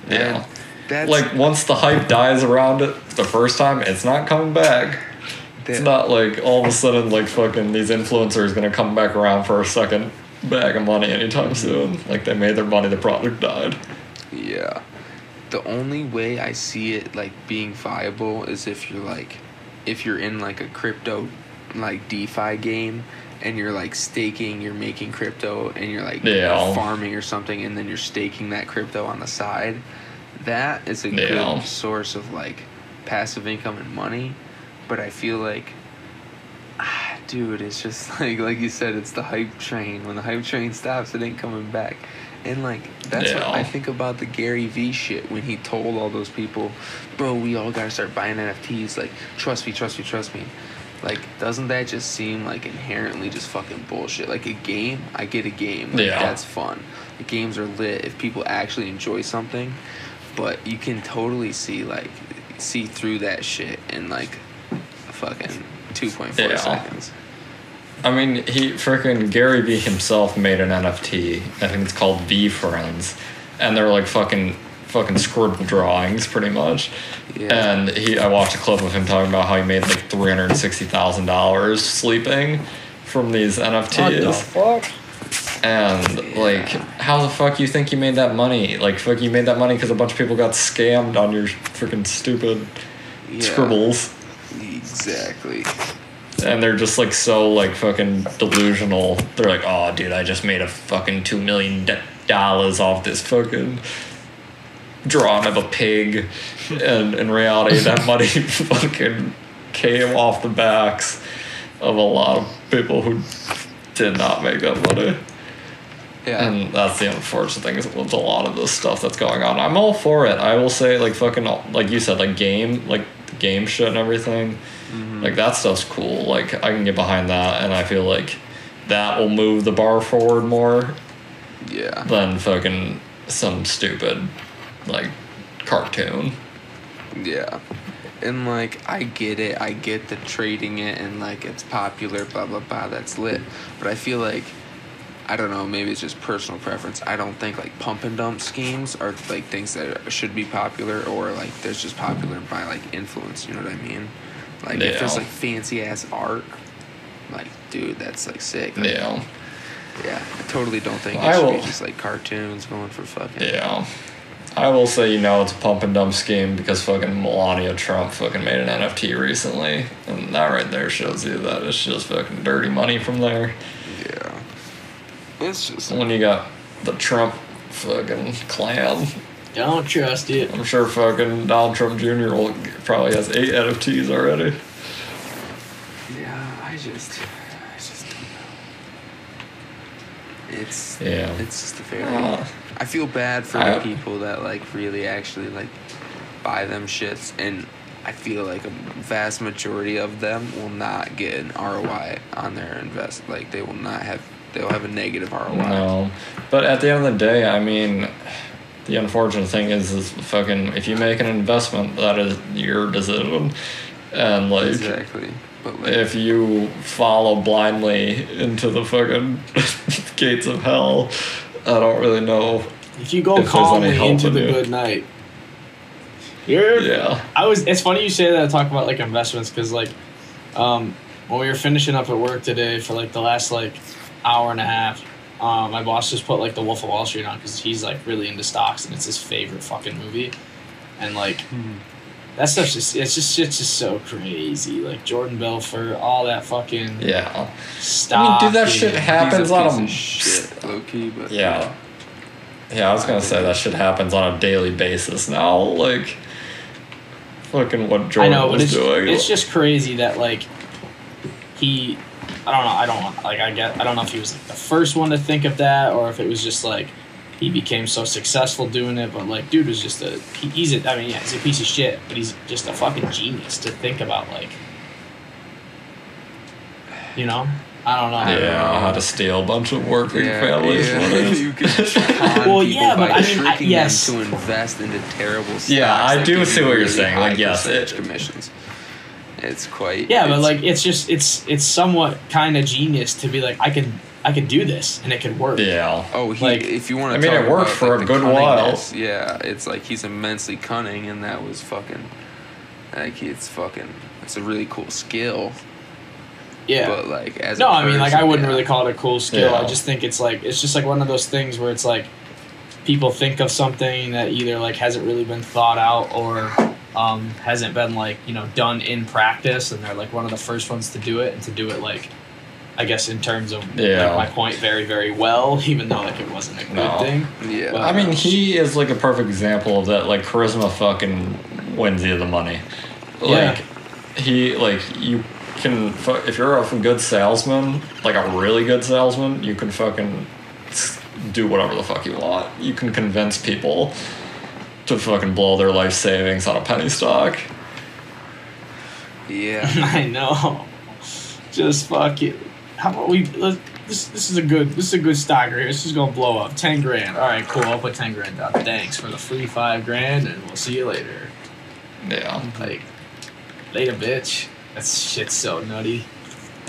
yeah And that's like once the hype dies around it the first time it's not coming back It's not like all of a sudden like fucking these influencers gonna come back around for a second bag of money anytime soon. Like they made their money, the product died. Yeah. The only way I see it like being viable is if you're like if you're in like a crypto like DeFi game and you're like staking, you're making crypto and you're like Yeah. farming or something and then you're staking that crypto on the side. That is a Yeah. good source of like passive income and money, but I feel like ah, dude, it's just like like you said, it's the hype train. When the hype train stops, it ain't coming back. And like that's what I think about the Gary Vee shit when he told all those people, bro, we all gotta start buying NFTs. Like, trust me, trust me, trust me. Like, doesn't that just seem like inherently just fucking bullshit? Like a game, I get a game. Like, Yeah. That's fun. The games are lit if people actually enjoy something. But you can totally see like see through that shit and like fucking two point four Yeah. seconds. I mean, he freaking Gary Vee himself made an NFT. I think it's called VeeFriends, and they're like fucking fucking scribble drawings, pretty much. Yeah. And he, I watched a clip of him talking about how he made like three hundred sixty thousand dollars sleeping from these What the NFTs. fuck? And like, how the fuck you think you made that money? Like, fuck, you made that money because a bunch of people got scammed on your freaking stupid Yeah. scribbles, Exactly. and they're just like so like fucking delusional. They're like, oh, dude, I just made a fucking two million dollars off this fucking drawing of a pig, and in reality, that money fucking came off the backs of a lot of people who did not make that money. Yeah. And that's the unfortunate thing is with a lot of this stuff that's going on. I'm all for it. I will say, like fucking, like you said, like game, like game shit and everything. Mm. Like that stuff's cool. Like I can get behind that, and I feel like that will move the bar forward more yeah. than fucking some stupid like cartoon. Yeah. And like I get it, I get the trading it and like it's popular, blah blah blah, that's lit. But I feel like I don't know, maybe it's just personal preference. I don't think like pump and dump schemes are like things that should be popular or like there's just popular by like influence, you know what I mean? Like if there's like fancy ass art, like dude, that's like sick. Like, Yeah, Yeah. I totally don't think it I should will- be just like cartoons going for fucking yeah. I will say, you know, it's a pump and dump scheme because fucking Melania Trump fucking made an NFT recently, and that right there shows you that it's just fucking dirty money from there. Yeah. It's just when you got the Trump fucking clan. Don't trust it. I'm sure fucking Donald Trump Jr. will probably has eight NFTs already. Yeah, I just, I just don't know. It's Yeah. it's just a very. Uh, I feel bad for I- the people that like really actually like buy them shits, and I feel like a vast majority of them will not get an ROI on their invest. Like they will not have. They'll have a negative ROI. No, but at the end of the day, I mean, the unfortunate thing is, is fucking if you make an investment, that is your decision, and like Exactly. But like, if you follow blindly into the fucking gates of hell, I don't really know. If you go If there's any calmly into the you. good night, you're. Yeah, I was. It's funny you say that. I talk about like investments because like, um, when we were finishing up at work today for like the last like hour and a half, um, my boss just put like the Wolf of Wall Street on because he's like really into stocks and it's his favorite fucking movie, and like. That stuff's just it's just it's just so crazy. Like Jordan Belfort, all that fucking yeah. stock. I mean, dude, that shit and- happens a on a- of shit, low key. But Yeah. Yeah, I was gonna say that shit happens on a daily basis now. Like, fucking what I Jordan know, but was it's doing. it's just crazy that like he, I don't know, I don't want, like I get I don't know if he was like the first one to think of that or if it was just like he became so successful doing it, but like dude was just a he, he's a I mean yeah he's a piece of shit, but he's just a fucking genius to think about like, you know, I don't know. yeah, how to steal a bunch of working families. yeah. what it is. you can Well, people yeah, but I mean, I- tricking yes. them to invest into terrible stocks. Yeah, I do see you what you're saying. Like, high yes, it- commissions. It's quite. Yeah, but like it's just it's it's somewhat kind of genius to be like I can I can do this and it can work. Yeah. Oh, he, like- if you want to, I to, mean, it worked for a good while. Yeah, it's like he's immensely cunning, and that was fucking. Like it's fucking. It's a really cool skill, Yeah. but like as No, I I mean, like I wouldn't really call it a cool skill. I just think it's like it's just like one of those things where it's like people think of something that either like hasn't really been thought out or um, hasn't been like you know done in practice, and they're like one of the first ones to do it and to do it like I guess in terms of Yeah. like my point very very well, even though like it wasn't a good No. thing. Yeah, Well, I mean, he is like a perfect example of that. Like charisma fucking wins you the money. Yeah. Like he like you can if you're a good salesman, like a really good salesman, you can fucking do whatever the fuck you want. You can convince people to fucking blow their life savings on a penny stock. yeah. I know. Just fuck it. How about we? Let's, this this is a good this is a good stock right here. This is gonna blow up. Ten grand. All right, cool. I'll put ten grand down. Thanks for the free five grand, and we'll see you later. Yeah. Like, later, bitch. That shit's so nutty.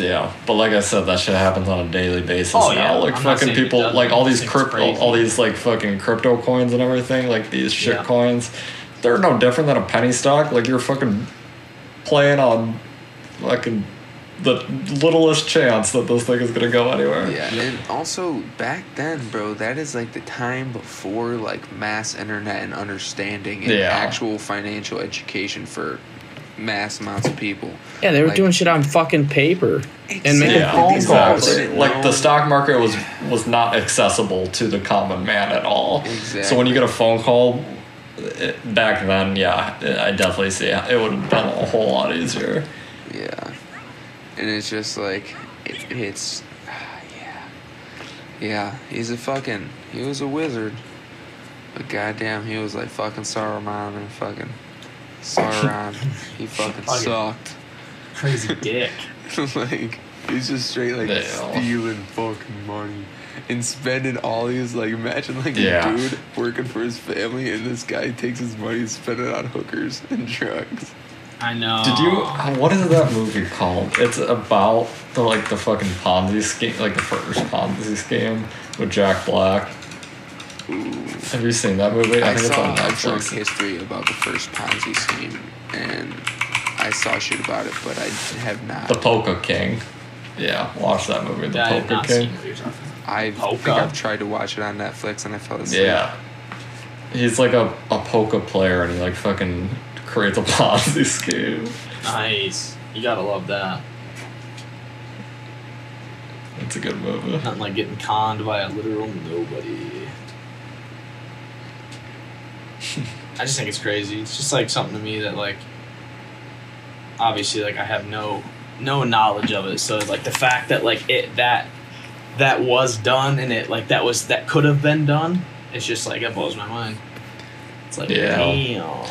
Yeah, but like I said, that shit happens on a daily basis Oh, now. yeah. Like I'm fucking people, like all these crypto, all these like fucking crypto coins and everything, like these shit Yeah. coins. They're no different than a penny stock. Like you're fucking playing on fucking the littlest chance that this thing is gonna go anywhere. Yeah, and also back then, bro, that is like the time before like mass internet and understanding and Yeah. actual financial education for mass amounts of people. Yeah, they were Like- doing shit on fucking paper and making Yeah, phone calls. Didn't Like the stock market was was not accessible to the common man at all. Exactly. So when you get a phone call it, back then, yeah, I definitely see it would have been a whole lot easier. Yeah, and it's just like it, it's yeah, yeah. He's a fucking he was a wizard, but goddamn, he was like fucking Saruman and fucking Sauron. he fucking Fucking- sucked. Crazy dick. like he's just straight like Damn. stealing fucking money and spending all these like imagine like Yeah. a dude working for his family and this guy takes his money and spend it on hookers and drugs. I know. Did you? What is that movie called? It's about the like the fucking Ponzi scheme, like the first Ponzi scheme with Jack Black. Have you seen that movie? I, think it's saw on a drunk Netflix. history about the first Ponzi scheme and I saw shit about it, but I have not. The Polka King. Yeah, watch that movie, The Yeah, Polka King. seen what you're talking about. I think I've tried to watch it on Netflix and I fell asleep. Yeah. He's like a, a polka player and he like fucking creates a Ponzi scheme. Nice. You gotta love that. It's a good movie. Nothing like getting conned by a literal nobody. I just think it's crazy. It's just like something to me that like obviously like I have no no knowledge of it. So like the fact that like it that that was done and it like that was that could have been done, it's just like it blows my mind. It's like Yeah. damn.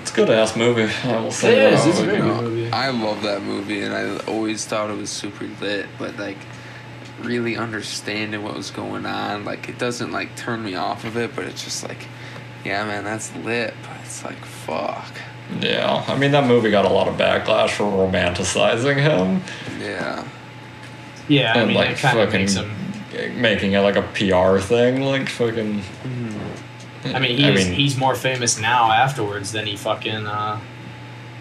It's a good ass movie. I will say It that. is, it's a Oh, very good movie. I love that movie, and I always thought it was super lit, but like really understanding what was going on, like it doesn't like turn me off of it, but it's just like, yeah, man, that's lit, but it's like fuck, Yeah, I mean that movie got a lot of backlash for romanticizing him yeah, Yeah, I mean like it kind of fucking makes him. making it like a PR thing, like fucking. I mean, he's he's more famous now afterwards than he fucking uh,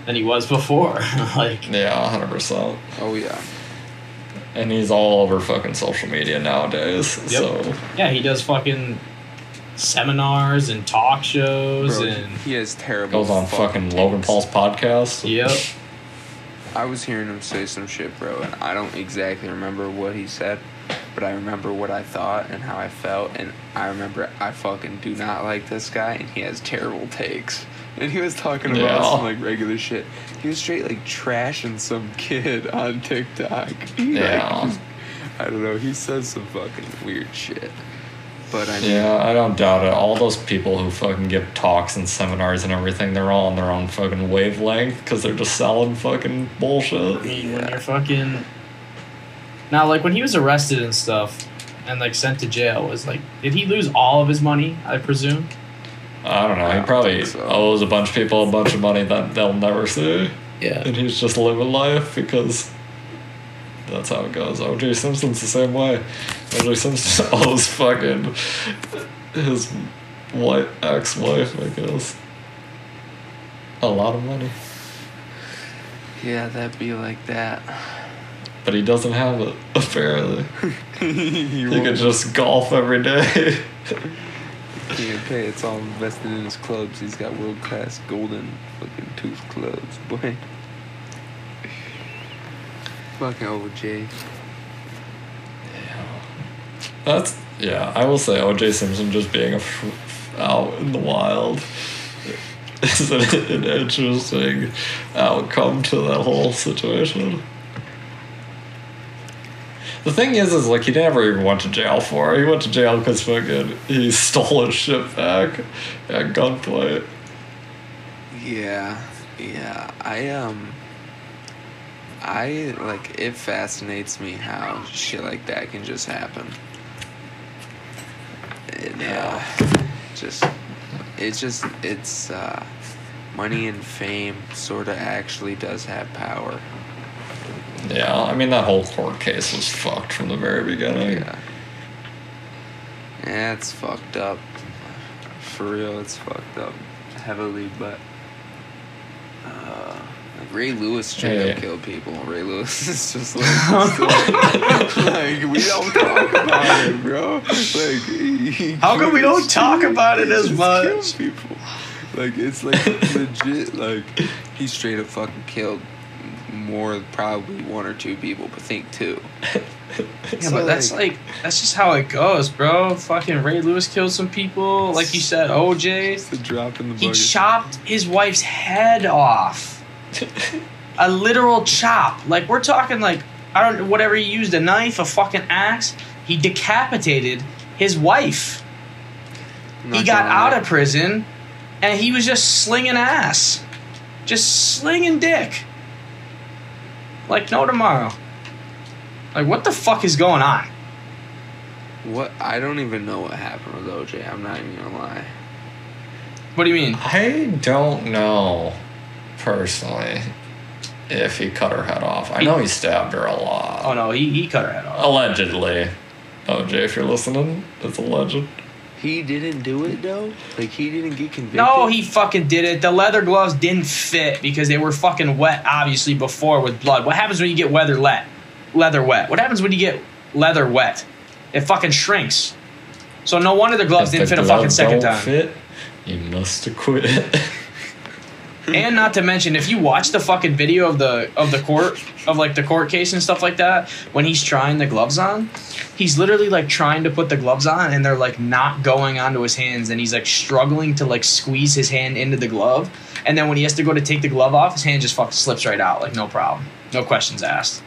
than he was before. like, yeah, hundred percent. oh yeah, And he's all over fucking social media nowadays. Yep. So yeah, he does fucking seminars and talk shows Bro, and he has terrible. goes on fucking Logan. Paul's podcast. yep. I was hearing him say some shit, bro, and I don't exactly remember what he said, but I remember what I thought and how I felt, and I remember I fucking do not like this guy, and he has terrible takes. And he was talking about Yeah. some like regular shit. He was straight like trashing some kid on TikTok. He, like, Yeah. I don't know. He says some fucking weird shit. But I mean, Yeah, I don't doubt it. All those people who fucking give talks and seminars and everything, they're all on their own fucking wavelength because they're just selling fucking I bullshit. mean, when you're fucking now, like when he was arrested and stuff, and like sent to jail, was like, did he lose all of his money? I presume. I don't know. I He don't probably so. owes a bunch of people a bunch of money that they'll never see. Yeah. And he's just living life because that's how it goes. OJ Simpson's the same way. OJ Simpson owes fucking his white ex wife, I guess. A lot of money. yeah, that'd be like that. But he doesn't have it, apparently. he won't- could just golf every day. He can pay. It's all invested in his clubs. He's got world class golden fucking tooth clubs, boy. Fucking OJ. Yeah. That's yeah. I will say OJ Simpson just being a f- out in the wild is an, an interesting outcome to that whole situation. The thing is, is like he never even went to jail for it. He went to jail because fucking he stole his shit back at gunpoint. Yeah, yeah. I um. I like it fascinates me how shit like that can just happen. It, uh, just it's just it's uh, money and fame sort of actually does have power. Yeah, I mean that whole court case was fucked from the very beginning. Yeah. Yeah, it's fucked up. For real, it's fucked up heavily, but uh, Ray Lewis straight Hey. up killed people. Ray Lewis is just like, like we don't talk about it, bro. Like, he, he How come we don't talk about it as much? kills People. Like it's like legit. Like he straight up fucking killed more, probably one or two people, but think two. Yeah, So, but that's like that's just how it goes, bro. Fucking Ray Lewis killed some people, like you said, OJ. The drop in the He bucket. chopped his wife's head off. A literal chop. Like we're talking like I don't whatever he used, a knife, a fucking axe. He decapitated his wife. I'm He got out lie. of prison and he was just slinging ass. Just slinging dick. Like no tomorrow. Like what the fuck is going on? What I don't even know what happened with OJ. I'm not even gonna lie. What do you mean? I don't know personally if he cut her head off. I know he stabbed her a lot. Oh no, he, he cut her head off. Allegedly. Oh, OJ, if you're listening, it's a legend. He didn't do it though. Like he didn't get convicted. No, he fucking did it. The leather gloves didn't fit because they were fucking wet, obviously, before with blood. What happens when you get leather let, leather wet? What happens when you get leather wet? It fucking shrinks. So no wonder the gloves If didn't the fit a fucking second don't time. Fit, you must have quit. and not to mention, if you watch the fucking video of the of the court of like the court case and stuff like that, when he's trying the gloves on, he's literally like trying to put the gloves on, and they're like not going onto his hands, and he's like struggling to like squeeze his hand into the glove, and then when he has to go to take the glove off, his hand just fucking slips right out, like no problem, no questions asked.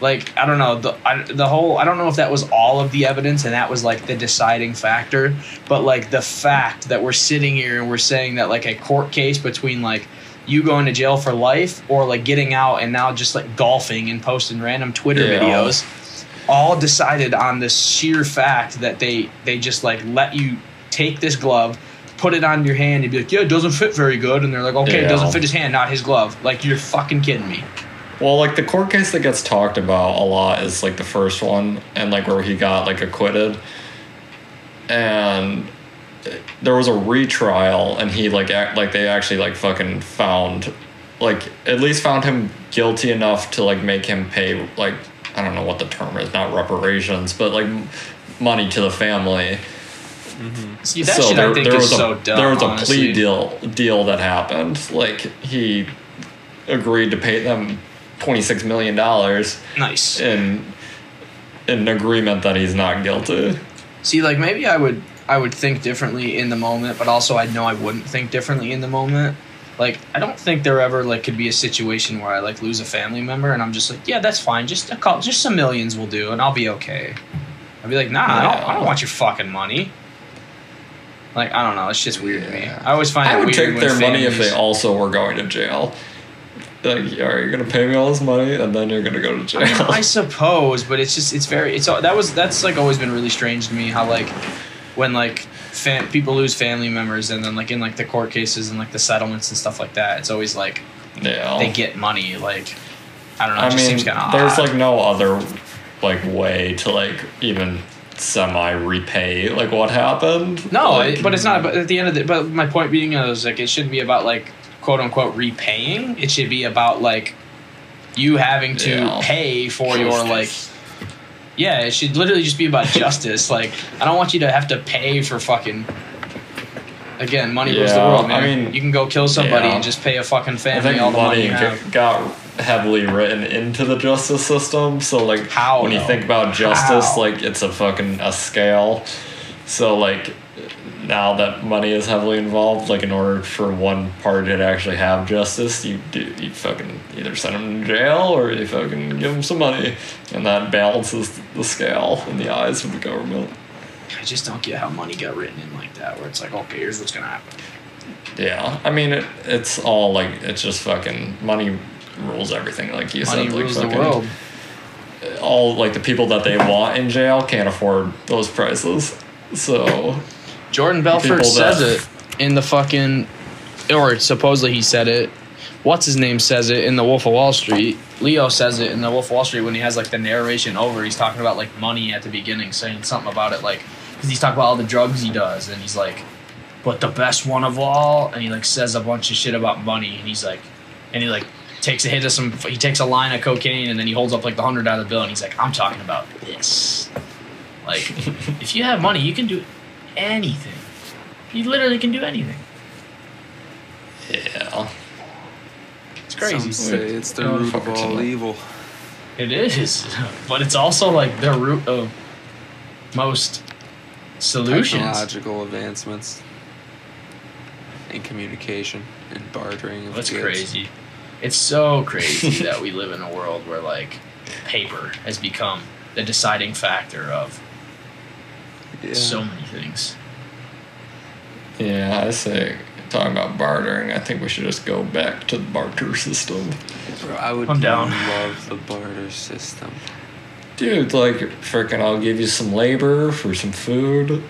Like I don't know the I, the whole I don't know if that was all of the evidence and that was like the deciding factor, but like the fact that we're sitting here and we're saying that like a court case between like you going to jail for life or like getting out and now just like golfing and posting random Twitter Yeah. videos, all decided on this sheer fact that they they just like let you take this glove. Put it on your hand and be like, yeah, it doesn't fit very good. And they're like, okay, it doesn't fit his hand, not his glove. Like, you're fucking kidding me. Well, like the court case that gets talked about a lot is like the first one, and like where he got like acquitted, and there was a retrial, and he like act like they actually like fucking found, like at least found him guilty enough to like make him pay like I don't know what the term is, not reparations, but like money to the family. Mm-hmm. See, that shit I think is was a, so dumb. There was a plea deal deal that happened. Like he agreed to pay them twenty six million dollars Nice. in in agreement that he's not guilty. See, like maybe I would I would think differently in the moment, but also I know I wouldn't think differently in the moment. Like I don't think there ever like could be a situation where I like lose a family member and I'm just like, yeah, that's fine. Just a call, just some millions will do, and I'll be okay. I'd be like, nah, I don't, I don't want your fucking money. Like I don't know, it's just weird to me. I always find I would take their money if they also were going to jail. Like, are you gonna pay me all this money and then you're gonna go to jail? I, mean, I suppose, but it's just it's very it's that was that's like always been really strange to me how like when like fam- people lose family members and then like in like the court cases and like the settlements and stuff like that, it's always like yeah. they get money. Like I don't know, it I just mean, seems kind of there's odd. like no other like way to like even semi repay like what happened. no, Like, it, but it's not. But at the end of the, but my point being is like it shouldn't be about like quote unquote repaying. It should be about like you having to Yeah. pay for your like Yeah, it should literally just be about justice. Like, I don't want you to have to pay for fucking. Again, money rules the world, man. I mean, you can go kill somebody yeah. and just pay a fucking I family think all the money money you have. got heavily written into the justice system. So like How, when you think about justice, How? like it's a fucking a scale. So like now that money is heavily involved, like in order for one party to actually have justice, you do you fucking either send them to jail or you fucking give them some money, and that balances the scale in the eyes of the government. I just don't get how money got written in like that, where it's like, okay, here's what's gonna happen. Yeah, I mean it, it's all like it's just fucking money rules everything. Like you Money said, like rules the fucking- world. all like the people that they want in jail can't afford those prices. So Jordan Belfort says it in the fucking, or supposedly he said it. What's his name says it in the Wolf of Wall Street. Leo says it in the Wolf of Wall Street when he has like the narration over. He's talking about like money at the beginning, saying something about it like because he's talking about all the drugs he does, and he's like, but the best one of all, and he like says a bunch of shit about money, and he's like, and he like takes a hit of some, he takes a line of cocaine, and then he holds up like the hundred dollar bill, and he's like, I'm talking about this. Like, if you have money, you can do anything. You literally can do anything. yeah, It's crazy. Some say it's the Oh, root of all evil. It is, but it's also like the root of most solutions. Technological advancements in communication and bartering. That's goods. crazy. It's so crazy that we live in a world where like paper has become the deciding factor of Yeah. so many things. yeah. I say talking about bartering. I think we should just go back to the barter system, Bro, I would I'm down. love the barter system. dude. Like freaking, I'll give you some labor for some food.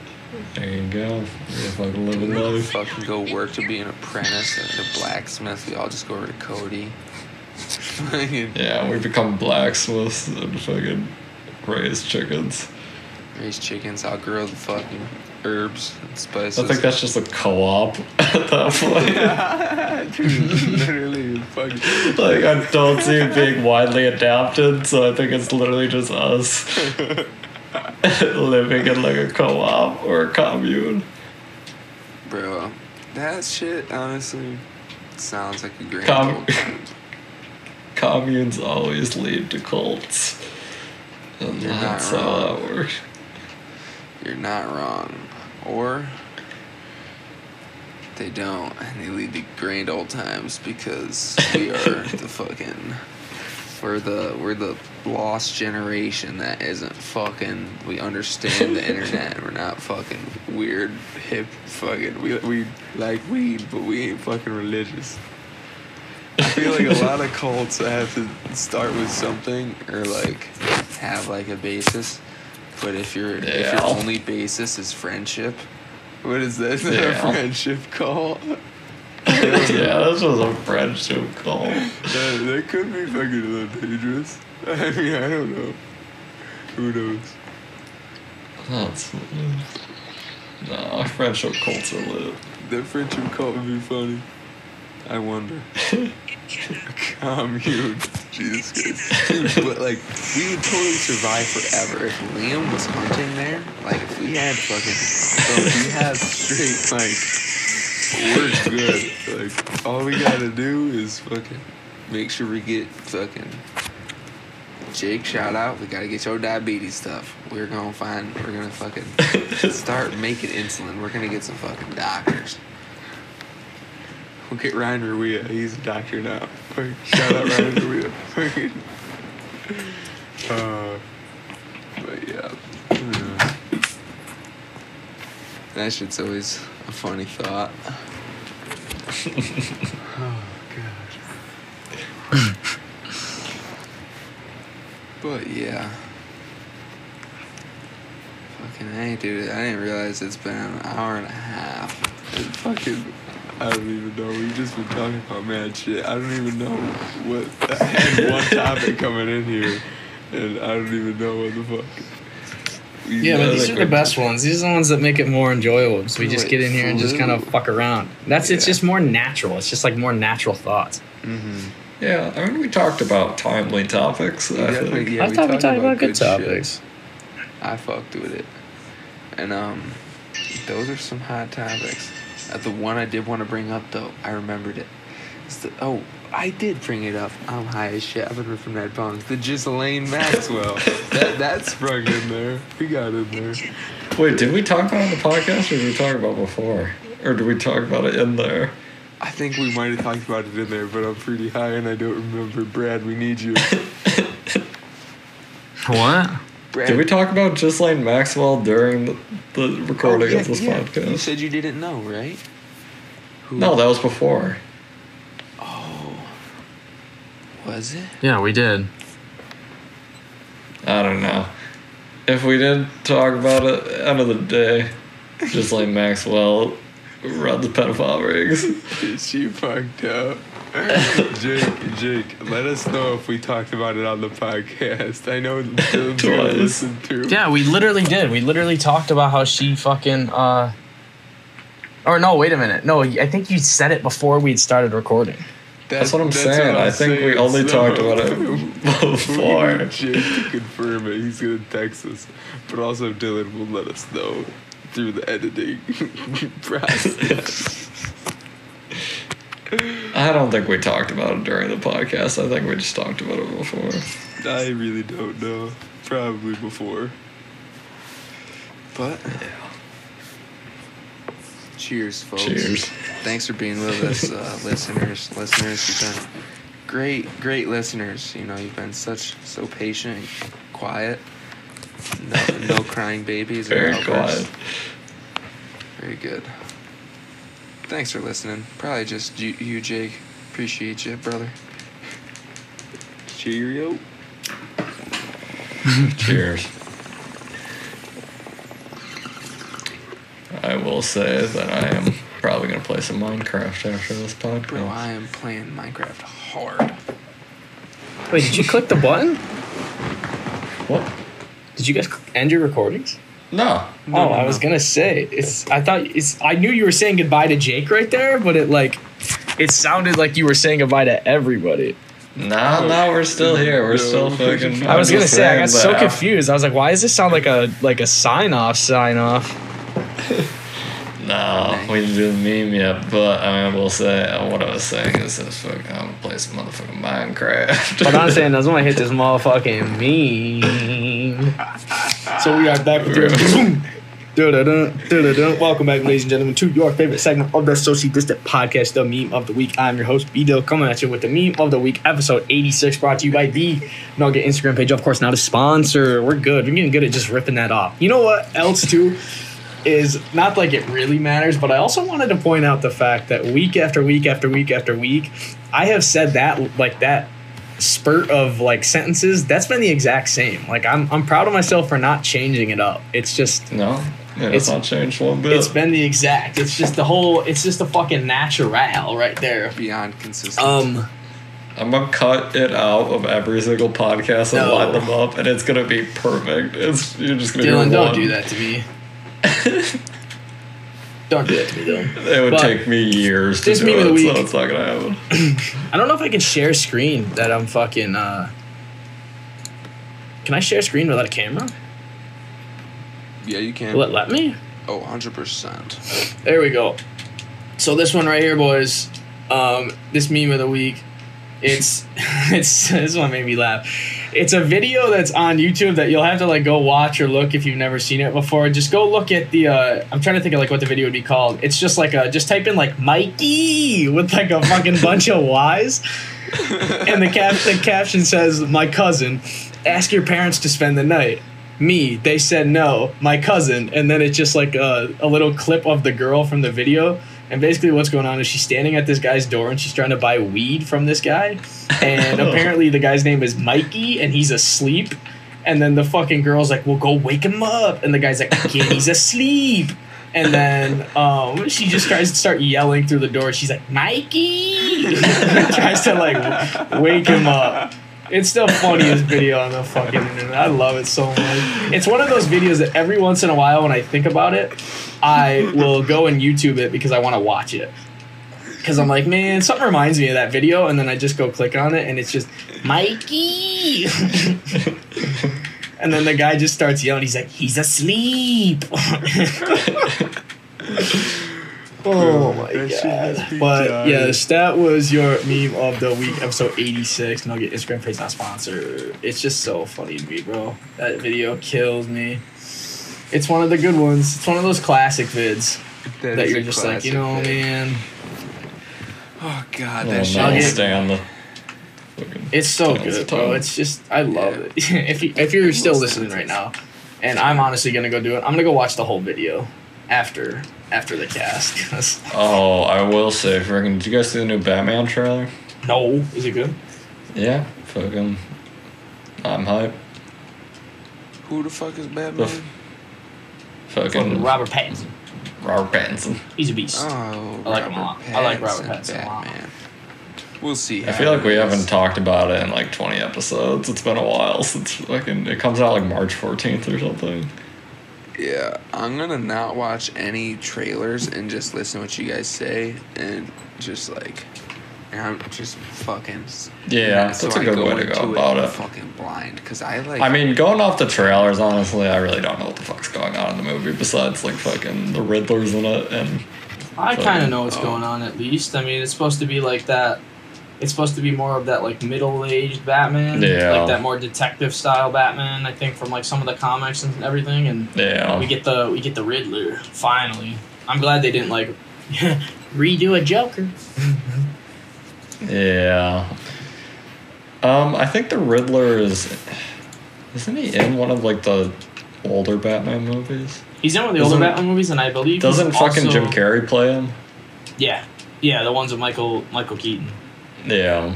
There you go. You fucking living We life. fucking go work to be an apprentice at a blacksmith. We all just go over to Cody. Yeah, we become blacksmiths and fucking raise chickens. Raise chickens. I'll grow the fucking herbs and spices. I think that's just a co-op at that point. Dude, literally fucking. like I don't see it being widely adapted, so I think it's literally just us living in like a co-op or a commune. Bro, that shit honestly sounds like a great Com- old time. Communes always lead to cults. And You're that's how that works. You're not wrong. Or they don't, and they lead to grand old times because we are the fucking we're the we're the lost generation that isn't fucking we understand the internet. We're not fucking weird hip fucking we we like weed, but we ain't fucking religious. I feel like a lot of cults have to start with something or like have like a basis. But if your if your only basis is friendship, what is that? Is that a friendship call? yeah, this was a friendship call. that, that could be fucking a little dangerous. I mean, I don't know. Who knows? That's no friendship cults are lit. That friendship cult would be funny. I wonder. Commune. Jesus Christ. But like, we would totally survive forever if Liam was hunting there. Like, if we had fucking. Bro, if we have straight, like, we're good. Like, all we gotta do is fucking make sure we get fucking. Jake, shout out. We gotta get your diabetes stuff. We're gonna find, we're gonna fucking start making insulin. We're gonna get some fucking doctors. We'll get Ryan Ruia. He's a doctor now. Shout out Ryan Ruia. Uh, but yeah. That shit's always a funny thought. oh, God. but yeah. Fucking hey, dude. I didn't realize it's been an hour and a half. It fucking. I don't even know. We've just been talking about mad shit. I don't even know what. I had one topic coming in here, and I don't even know what the fuck. We Yeah, but these like are the best ones. These are the ones that make it more enjoyable. So we just Like get in here and just kind of fuck around. That's it's just more natural. It's just like more natural thoughts. Mm-hmm. Yeah, I mean we talked about timely topics. I definitely- think. Yeah, I we thought we talked talked about about good good shit. topics. I fucked with it. And um those are some hot topics. Uh, the one I did want to bring up though, I remembered it. The, oh, I did bring it up. I'm high as shit. I've been ripping that bong. The Ghislaine Maxwell. that that sprung in there. We got in there. Wait, did we talk about it on the podcast or did we talk about it before? Or did we talk about it in there? I think we might have talked about it in there, but I'm pretty high and I don't remember. Brad, we need you. What? Brad, Did we talk about Ghislaine Maxwell during the, the recording Oh, yeah, of this yeah. podcast? You said you didn't know, right? Who- no, that was before. Oh. Was it? Yeah, we did. I don't know. If we did talk about it, end of the day, Ghislaine Maxwell runs the pedophile rings. she fucked up. Jake, Jake, let us know if we talked about it on the podcast. I know Dylan's gonna Twice. listen to. Yeah, we literally did. We literally talked about how she fucking uh or no, wait a minute. No, I think you said it before we'd started recording. That's what I'm that's saying. what I'm I think we only so- talked about it before. need Jake to confirm it. He's gonna text us, but also Dylan will let us know through the editing process. I don't think we talked about it during the podcast. I think we just talked about it before. I really don't know. Probably before. But cheers, folks. Cheers. Thanks for being with us, uh, listeners. Listeners, you've been great, great listeners. You know, you've been such so patient, and quiet. No, no crying babies. Very quiet. Very good. Thanks for listening. Probably just you, you Jake. Appreciate you, brother. Cheerio. Cheers. I will say that I am probably going to play some Minecraft after this podcast. Bro, I am playing Minecraft hard. Wait, did you click the button? What? Did you guys end your recordings? No. No, oh, no, I was no. gonna say it's. I thought it's. I knew you were saying goodbye to Jake right there, but it like, it sounded like you were saying goodbye to everybody. No, no, we're still here. We're No. still fucking. I was gonna say I got so confused. I was like, why does this sound like a like a sign off sign off? No, we didn't do the meme yet, but I mean, I will say uh, what I was saying is this fucking I'm gonna play some motherfucking Minecraft. What I'm saying is gonna hit this motherfucking meme. So we are back with Dun-dun-dun, dun-dun-dun. Welcome back, ladies and gentlemen, to your favorite segment of the Socially Distant Podcast, the Meme of the Week. I'm your host, B-Dill, coming at you with the Meme of the Week, episode 86, brought to you by the Nugget Instagram page. Of course, not a sponsor. We're good. We're getting good at just ripping that off. You know what else, too? Is not like it really matters, but I also wanted to point out the fact that week after week after week after week, I have said that like that spurt of like sentences that's been the exact same like i'm i'm proud of myself for not changing it up it's just no, yeah, It's- it's not changed one bit. it's been the exact it's just the whole it's just the fucking natural right there Beyond consistent. um I'm gonna cut it out of every single podcast and No. line them up, and it's gonna be perfect. It's you're just gonna dylan don't one. do that to me don't do that to me dylan It would But- take me years to This do meme of it, the so week. it's not gonna happen. i don't know if i can share screen that i'm fucking uh can i share screen without a camera yeah, you can. will it let me Oh, 100%. There we go. So this one right here, boys. Um, this meme of the week. It's it's this one made me laugh. It's a video that's on YouTube that you'll have to like go watch or look if you've never seen it before. Just go look at the. Uh, I'm trying to think of like what the video would be called. It's just like a just type in like Mikey with like a fucking bunch of Y's, and the cap the caption says my cousin. Ask your parents to spend the night me they said no my cousin and then it's just like a, a little clip of the girl from the video and basically what's going on is she's standing at this guy's door and she's trying to buy weed from this guy. And apparently the guy's name is mikey and he's asleep. And then the fucking girl's like well go wake him up. And the guy's like kid he's asleep. And then um, she just tries to start yelling through the door. She's like mikey! Tries to like wake him up it's the funniest video on the fucking internet. I love it so much. It's one of those videos that every once in a while, when I think about it, I will go and YouTube it because I want to watch it. Because I'm like, man, something reminds me of that video, and then I just go click on it, and it's just Mikey. and then the guy just starts yelling. He's like, he's asleep. Oh my That god! But dying. yes, that was your meme of the week, episode eighty-six. Nugget Instagram page not sponsored. It's just so funny to me, bro. That video kills me. It's one of the good ones. It's one of those classic vids that you're just like, you classic know, thing. man. Oh, God, that no, shit. I'll Nugget. stay on the. It's so good, bro. It's just I love Yeah. it. if you, if you're still listening right now, and I'm honestly gonna go do it, I'm gonna go watch the whole video after after the cast. 'cause- Oh, I will say, freaking! Did you guys see the new Batman trailer? no, is it good? Yeah, fucking. I'm hype. Who the fuck is Batman? The f- Fucking Robert Pattinson. Robert Pattinson. He's a beast. Oh, I like him a lot. I like Robert Pattinson a lot. Batman. We'll see. I feel like we is. haven't talked about it in like 20 episodes. It's been a while since fucking. It comes out like March 14th or something. Yeah, I'm gonna not watch any trailers and just listen to what you guys say and just like, I'm just fucking. s- Yeah, so that's a I good way to go about it. Fucking blind, because I like. I mean, going off the trailers, honestly, I really don't know what the fuck's going on in the movie besides like fucking the Riddler's in it and I kind of know what's Oh. going on at least. I mean, it's supposed to be like that. It's supposed to be more of that like middle-aged Batman, Yeah. like that more detective style Batman. I think from like some of the comics and everything, and yeah. we get the we get the Riddler finally. I'm glad they didn't like redo a Joker. Yeah. Um, I think the Riddler is. Isn't he in one of like the older Batman movies? He's in one of the older Doesn't- Batman movies, and I believe Doesn't fucking also- Jim Carrey play him? Yeah, yeah, the ones with Michael Michael Keaton. Yeah.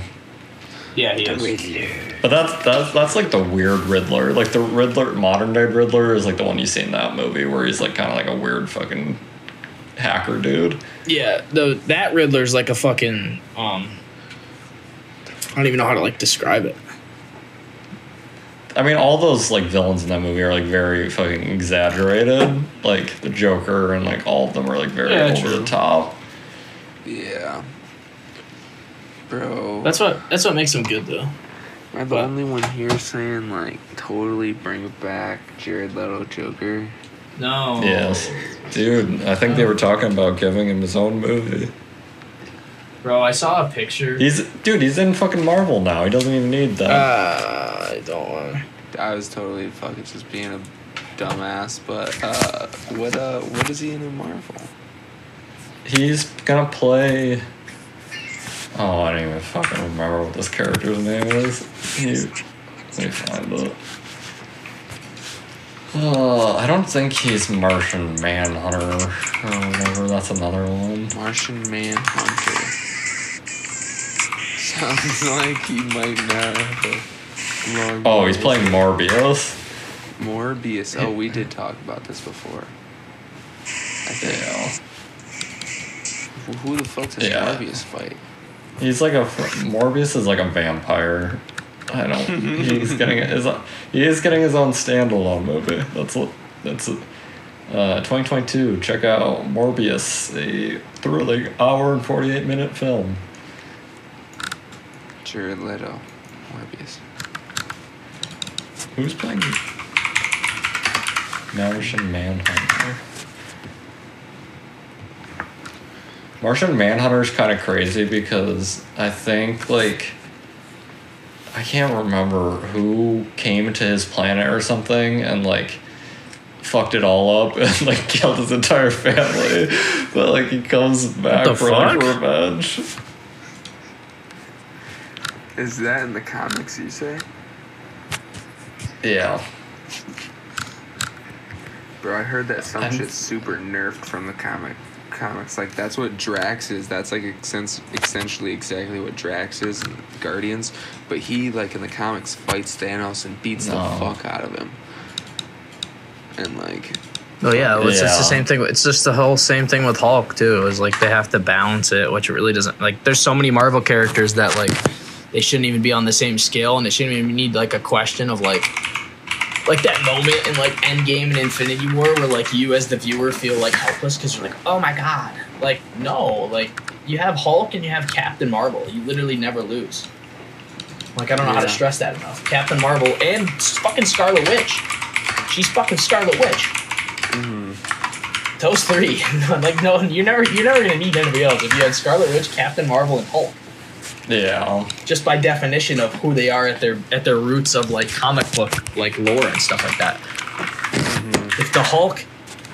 Yeah, he is. But that's that's that's like the weird Riddler. Like the Riddler, modern day Riddler, is like the one you see in that movie where he's like kind of like a weird fucking hacker dude. Yeah, the that Riddler's like a fucking um. I don't even know how to like describe it. I mean, all those like villains in that movie are like very fucking exaggerated. Like the Joker and like all of them are like very Yeah, over true. the top. Yeah. Bro. That's what that's what makes him good though. Am I the but- only one here saying like totally bring back Jared Leto Joker? No. Yes. Dude, I think they were talking about giving him his own movie. Bro, I saw a picture. He's dude, he's in fucking Marvel now. He doesn't even need that. Uh, I don't want. I was totally fucking just being a dumbass, but uh, what uh, what is he in a Marvel? He's gonna play. Oh, I don't even fucking remember what this character's name is. Let me find it. Uh, I don't think he's Martian Manhunter or whatever. That's another one. Martian Manhunter. Sounds like he might not have a long. Oh, he's playing Morbius. Morbius. Oh, we did talk about this before. I think. Yeah. Who- Who the fuck does Yeah. Morbius fight? He's like a Morbius is like a vampire. I don't. he's getting his. He is getting his own standalone movie. That's what. That's it. Uh, 2022. Check out Morbius, a thrilling hour and 48 minute film. Jared Leto. Morbius. Who's playing Martian Manhunter? Martian Manhunter is kind of crazy because I think like I can't remember who came to his planet or something and like fucked it all up and like killed his entire family, but like he comes back the for like revenge. Is that in the comics? You say? Yeah. Bro, I heard that some I'm- shit's super nerfed from the comic comics. Like that's what Drax is. That's like extens- essentially exactly what Drax is in Guardians. But he like in the comics fights Thanos and beats the fuck out of him. And like Oh yeah, it's just the same thing. It's just the whole same thing with Hulk too. Is like they have to balance it, which it really doesn't. Like there's so many Marvel characters that like they shouldn't even be on the same scale, and they shouldn't even need like a question of like like that moment in like Endgame and Infinity War where like you as the viewer feel like helpless because you're like, oh my god, like no, like you have Hulk and you have Captain Marvel. You literally never lose. Like I don't know how to stress that enough. Captain Marvel and fucking Scarlet Witch. She's fucking Scarlet Witch. Mm-hmm. Those three, like no, you're never, you're never gonna need anybody else. If you had Scarlet Witch, Captain Marvel, and Hulk, Yeah. Um, just by definition of who they are at their at their roots of like comic book like lore and stuff like that. Mm-hmm. If the Hulk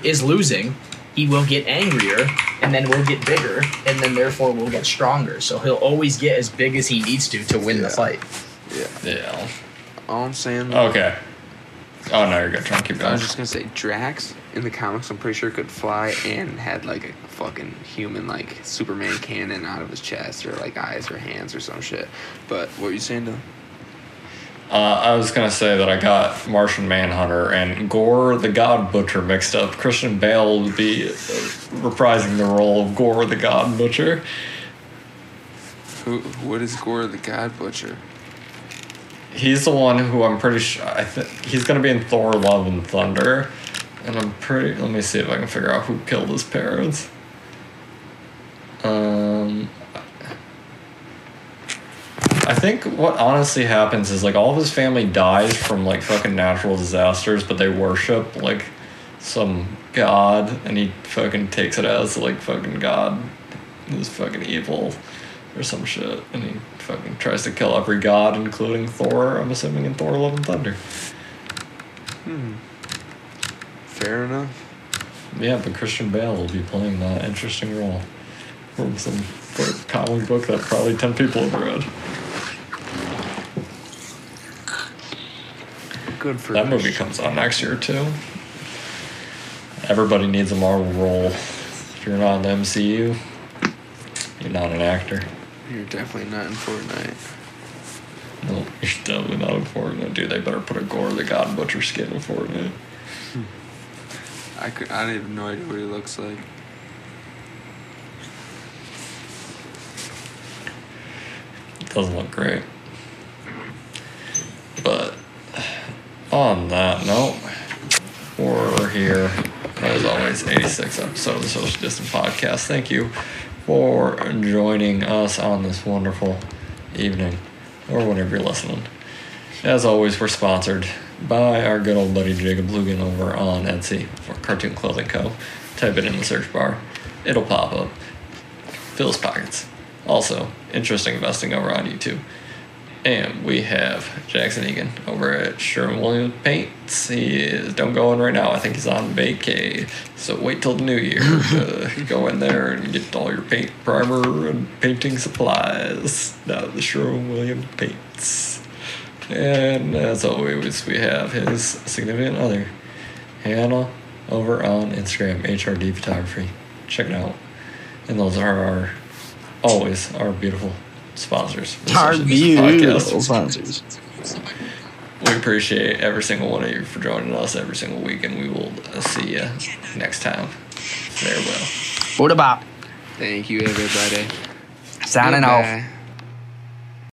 is losing, he will get angrier, and then will get bigger, and then therefore will get stronger. So he'll always get as big as he needs to to win the fight. yeah. Yeah. All I'm saying Okay. Oh no, you're good. Try and keep going. I going. was just gonna say Drax in the comics I'm pretty sure could fly and had like a fucking human like Superman cannon out of his chest or like eyes or hands or some shit. But what were you saying though? Uh, I was gonna say that I got Martian Manhunter and Gorr the God Butcher mixed up. Christian Bale would be uh, reprising the role of Gorr the God Butcher. Who what is Gorr the God Butcher? He's the one who I'm pretty sure. I think he's gonna be in Thor: Love and Thunder, and I'm pretty. Let me see if I can figure out who killed his parents. Um. I think what honestly happens is like all of his family dies from like fucking natural disasters, but they worship like some god, and he fucking takes it as like fucking god is fucking evil or some shit, and he fucking tries to kill every god, including Thor. I'm assuming in Thor: Love and Thunder. Fair enough. Yeah, but Christian Bale will be playing that interesting role from some comic book that probably ten people have read. Good for That movie comes out next year too. Everybody needs a Marvel role. If you're not in the MCU, you're not an actor. You're definitely not in Fortnite. No, you're definitely not in Fortnite, dude. They better put a Gorr the God Butcher skin in Fortnite. Hmm. I could I don't even know idea what he looks like. doesn't look great. But on that note, we're here as always, 86 episode of the Social Distance Podcast. Thank you for joining us on this wonderful evening or whenever you're listening. As always, we're sponsored by our good old buddy Jacob Lugan over on Etsy for Cartoon Clothing Co. type it in the search bar. It'll pop up. Phil's Pockets. Also, interesting investing over on YouTube. And we have Jackson Egan over at Sherwin Williams Paints. He is don't go in right now. I think he's on vacay. So wait till the new year to uh, go in there and get all your paint primer and painting supplies. Now the Sherwin Williams Paints. And as always, we have his significant other, Hannah, over on Instagram, HRD Photography. Check it out. And those are our always our beautiful sponsors. for the Our Social Distance Podcast. beautiful sponsors. We appreciate every single one of you for joining us every single week, and we will uh, see you next time. Farewell. What about Thank you, everybody. signing off? Goodbye.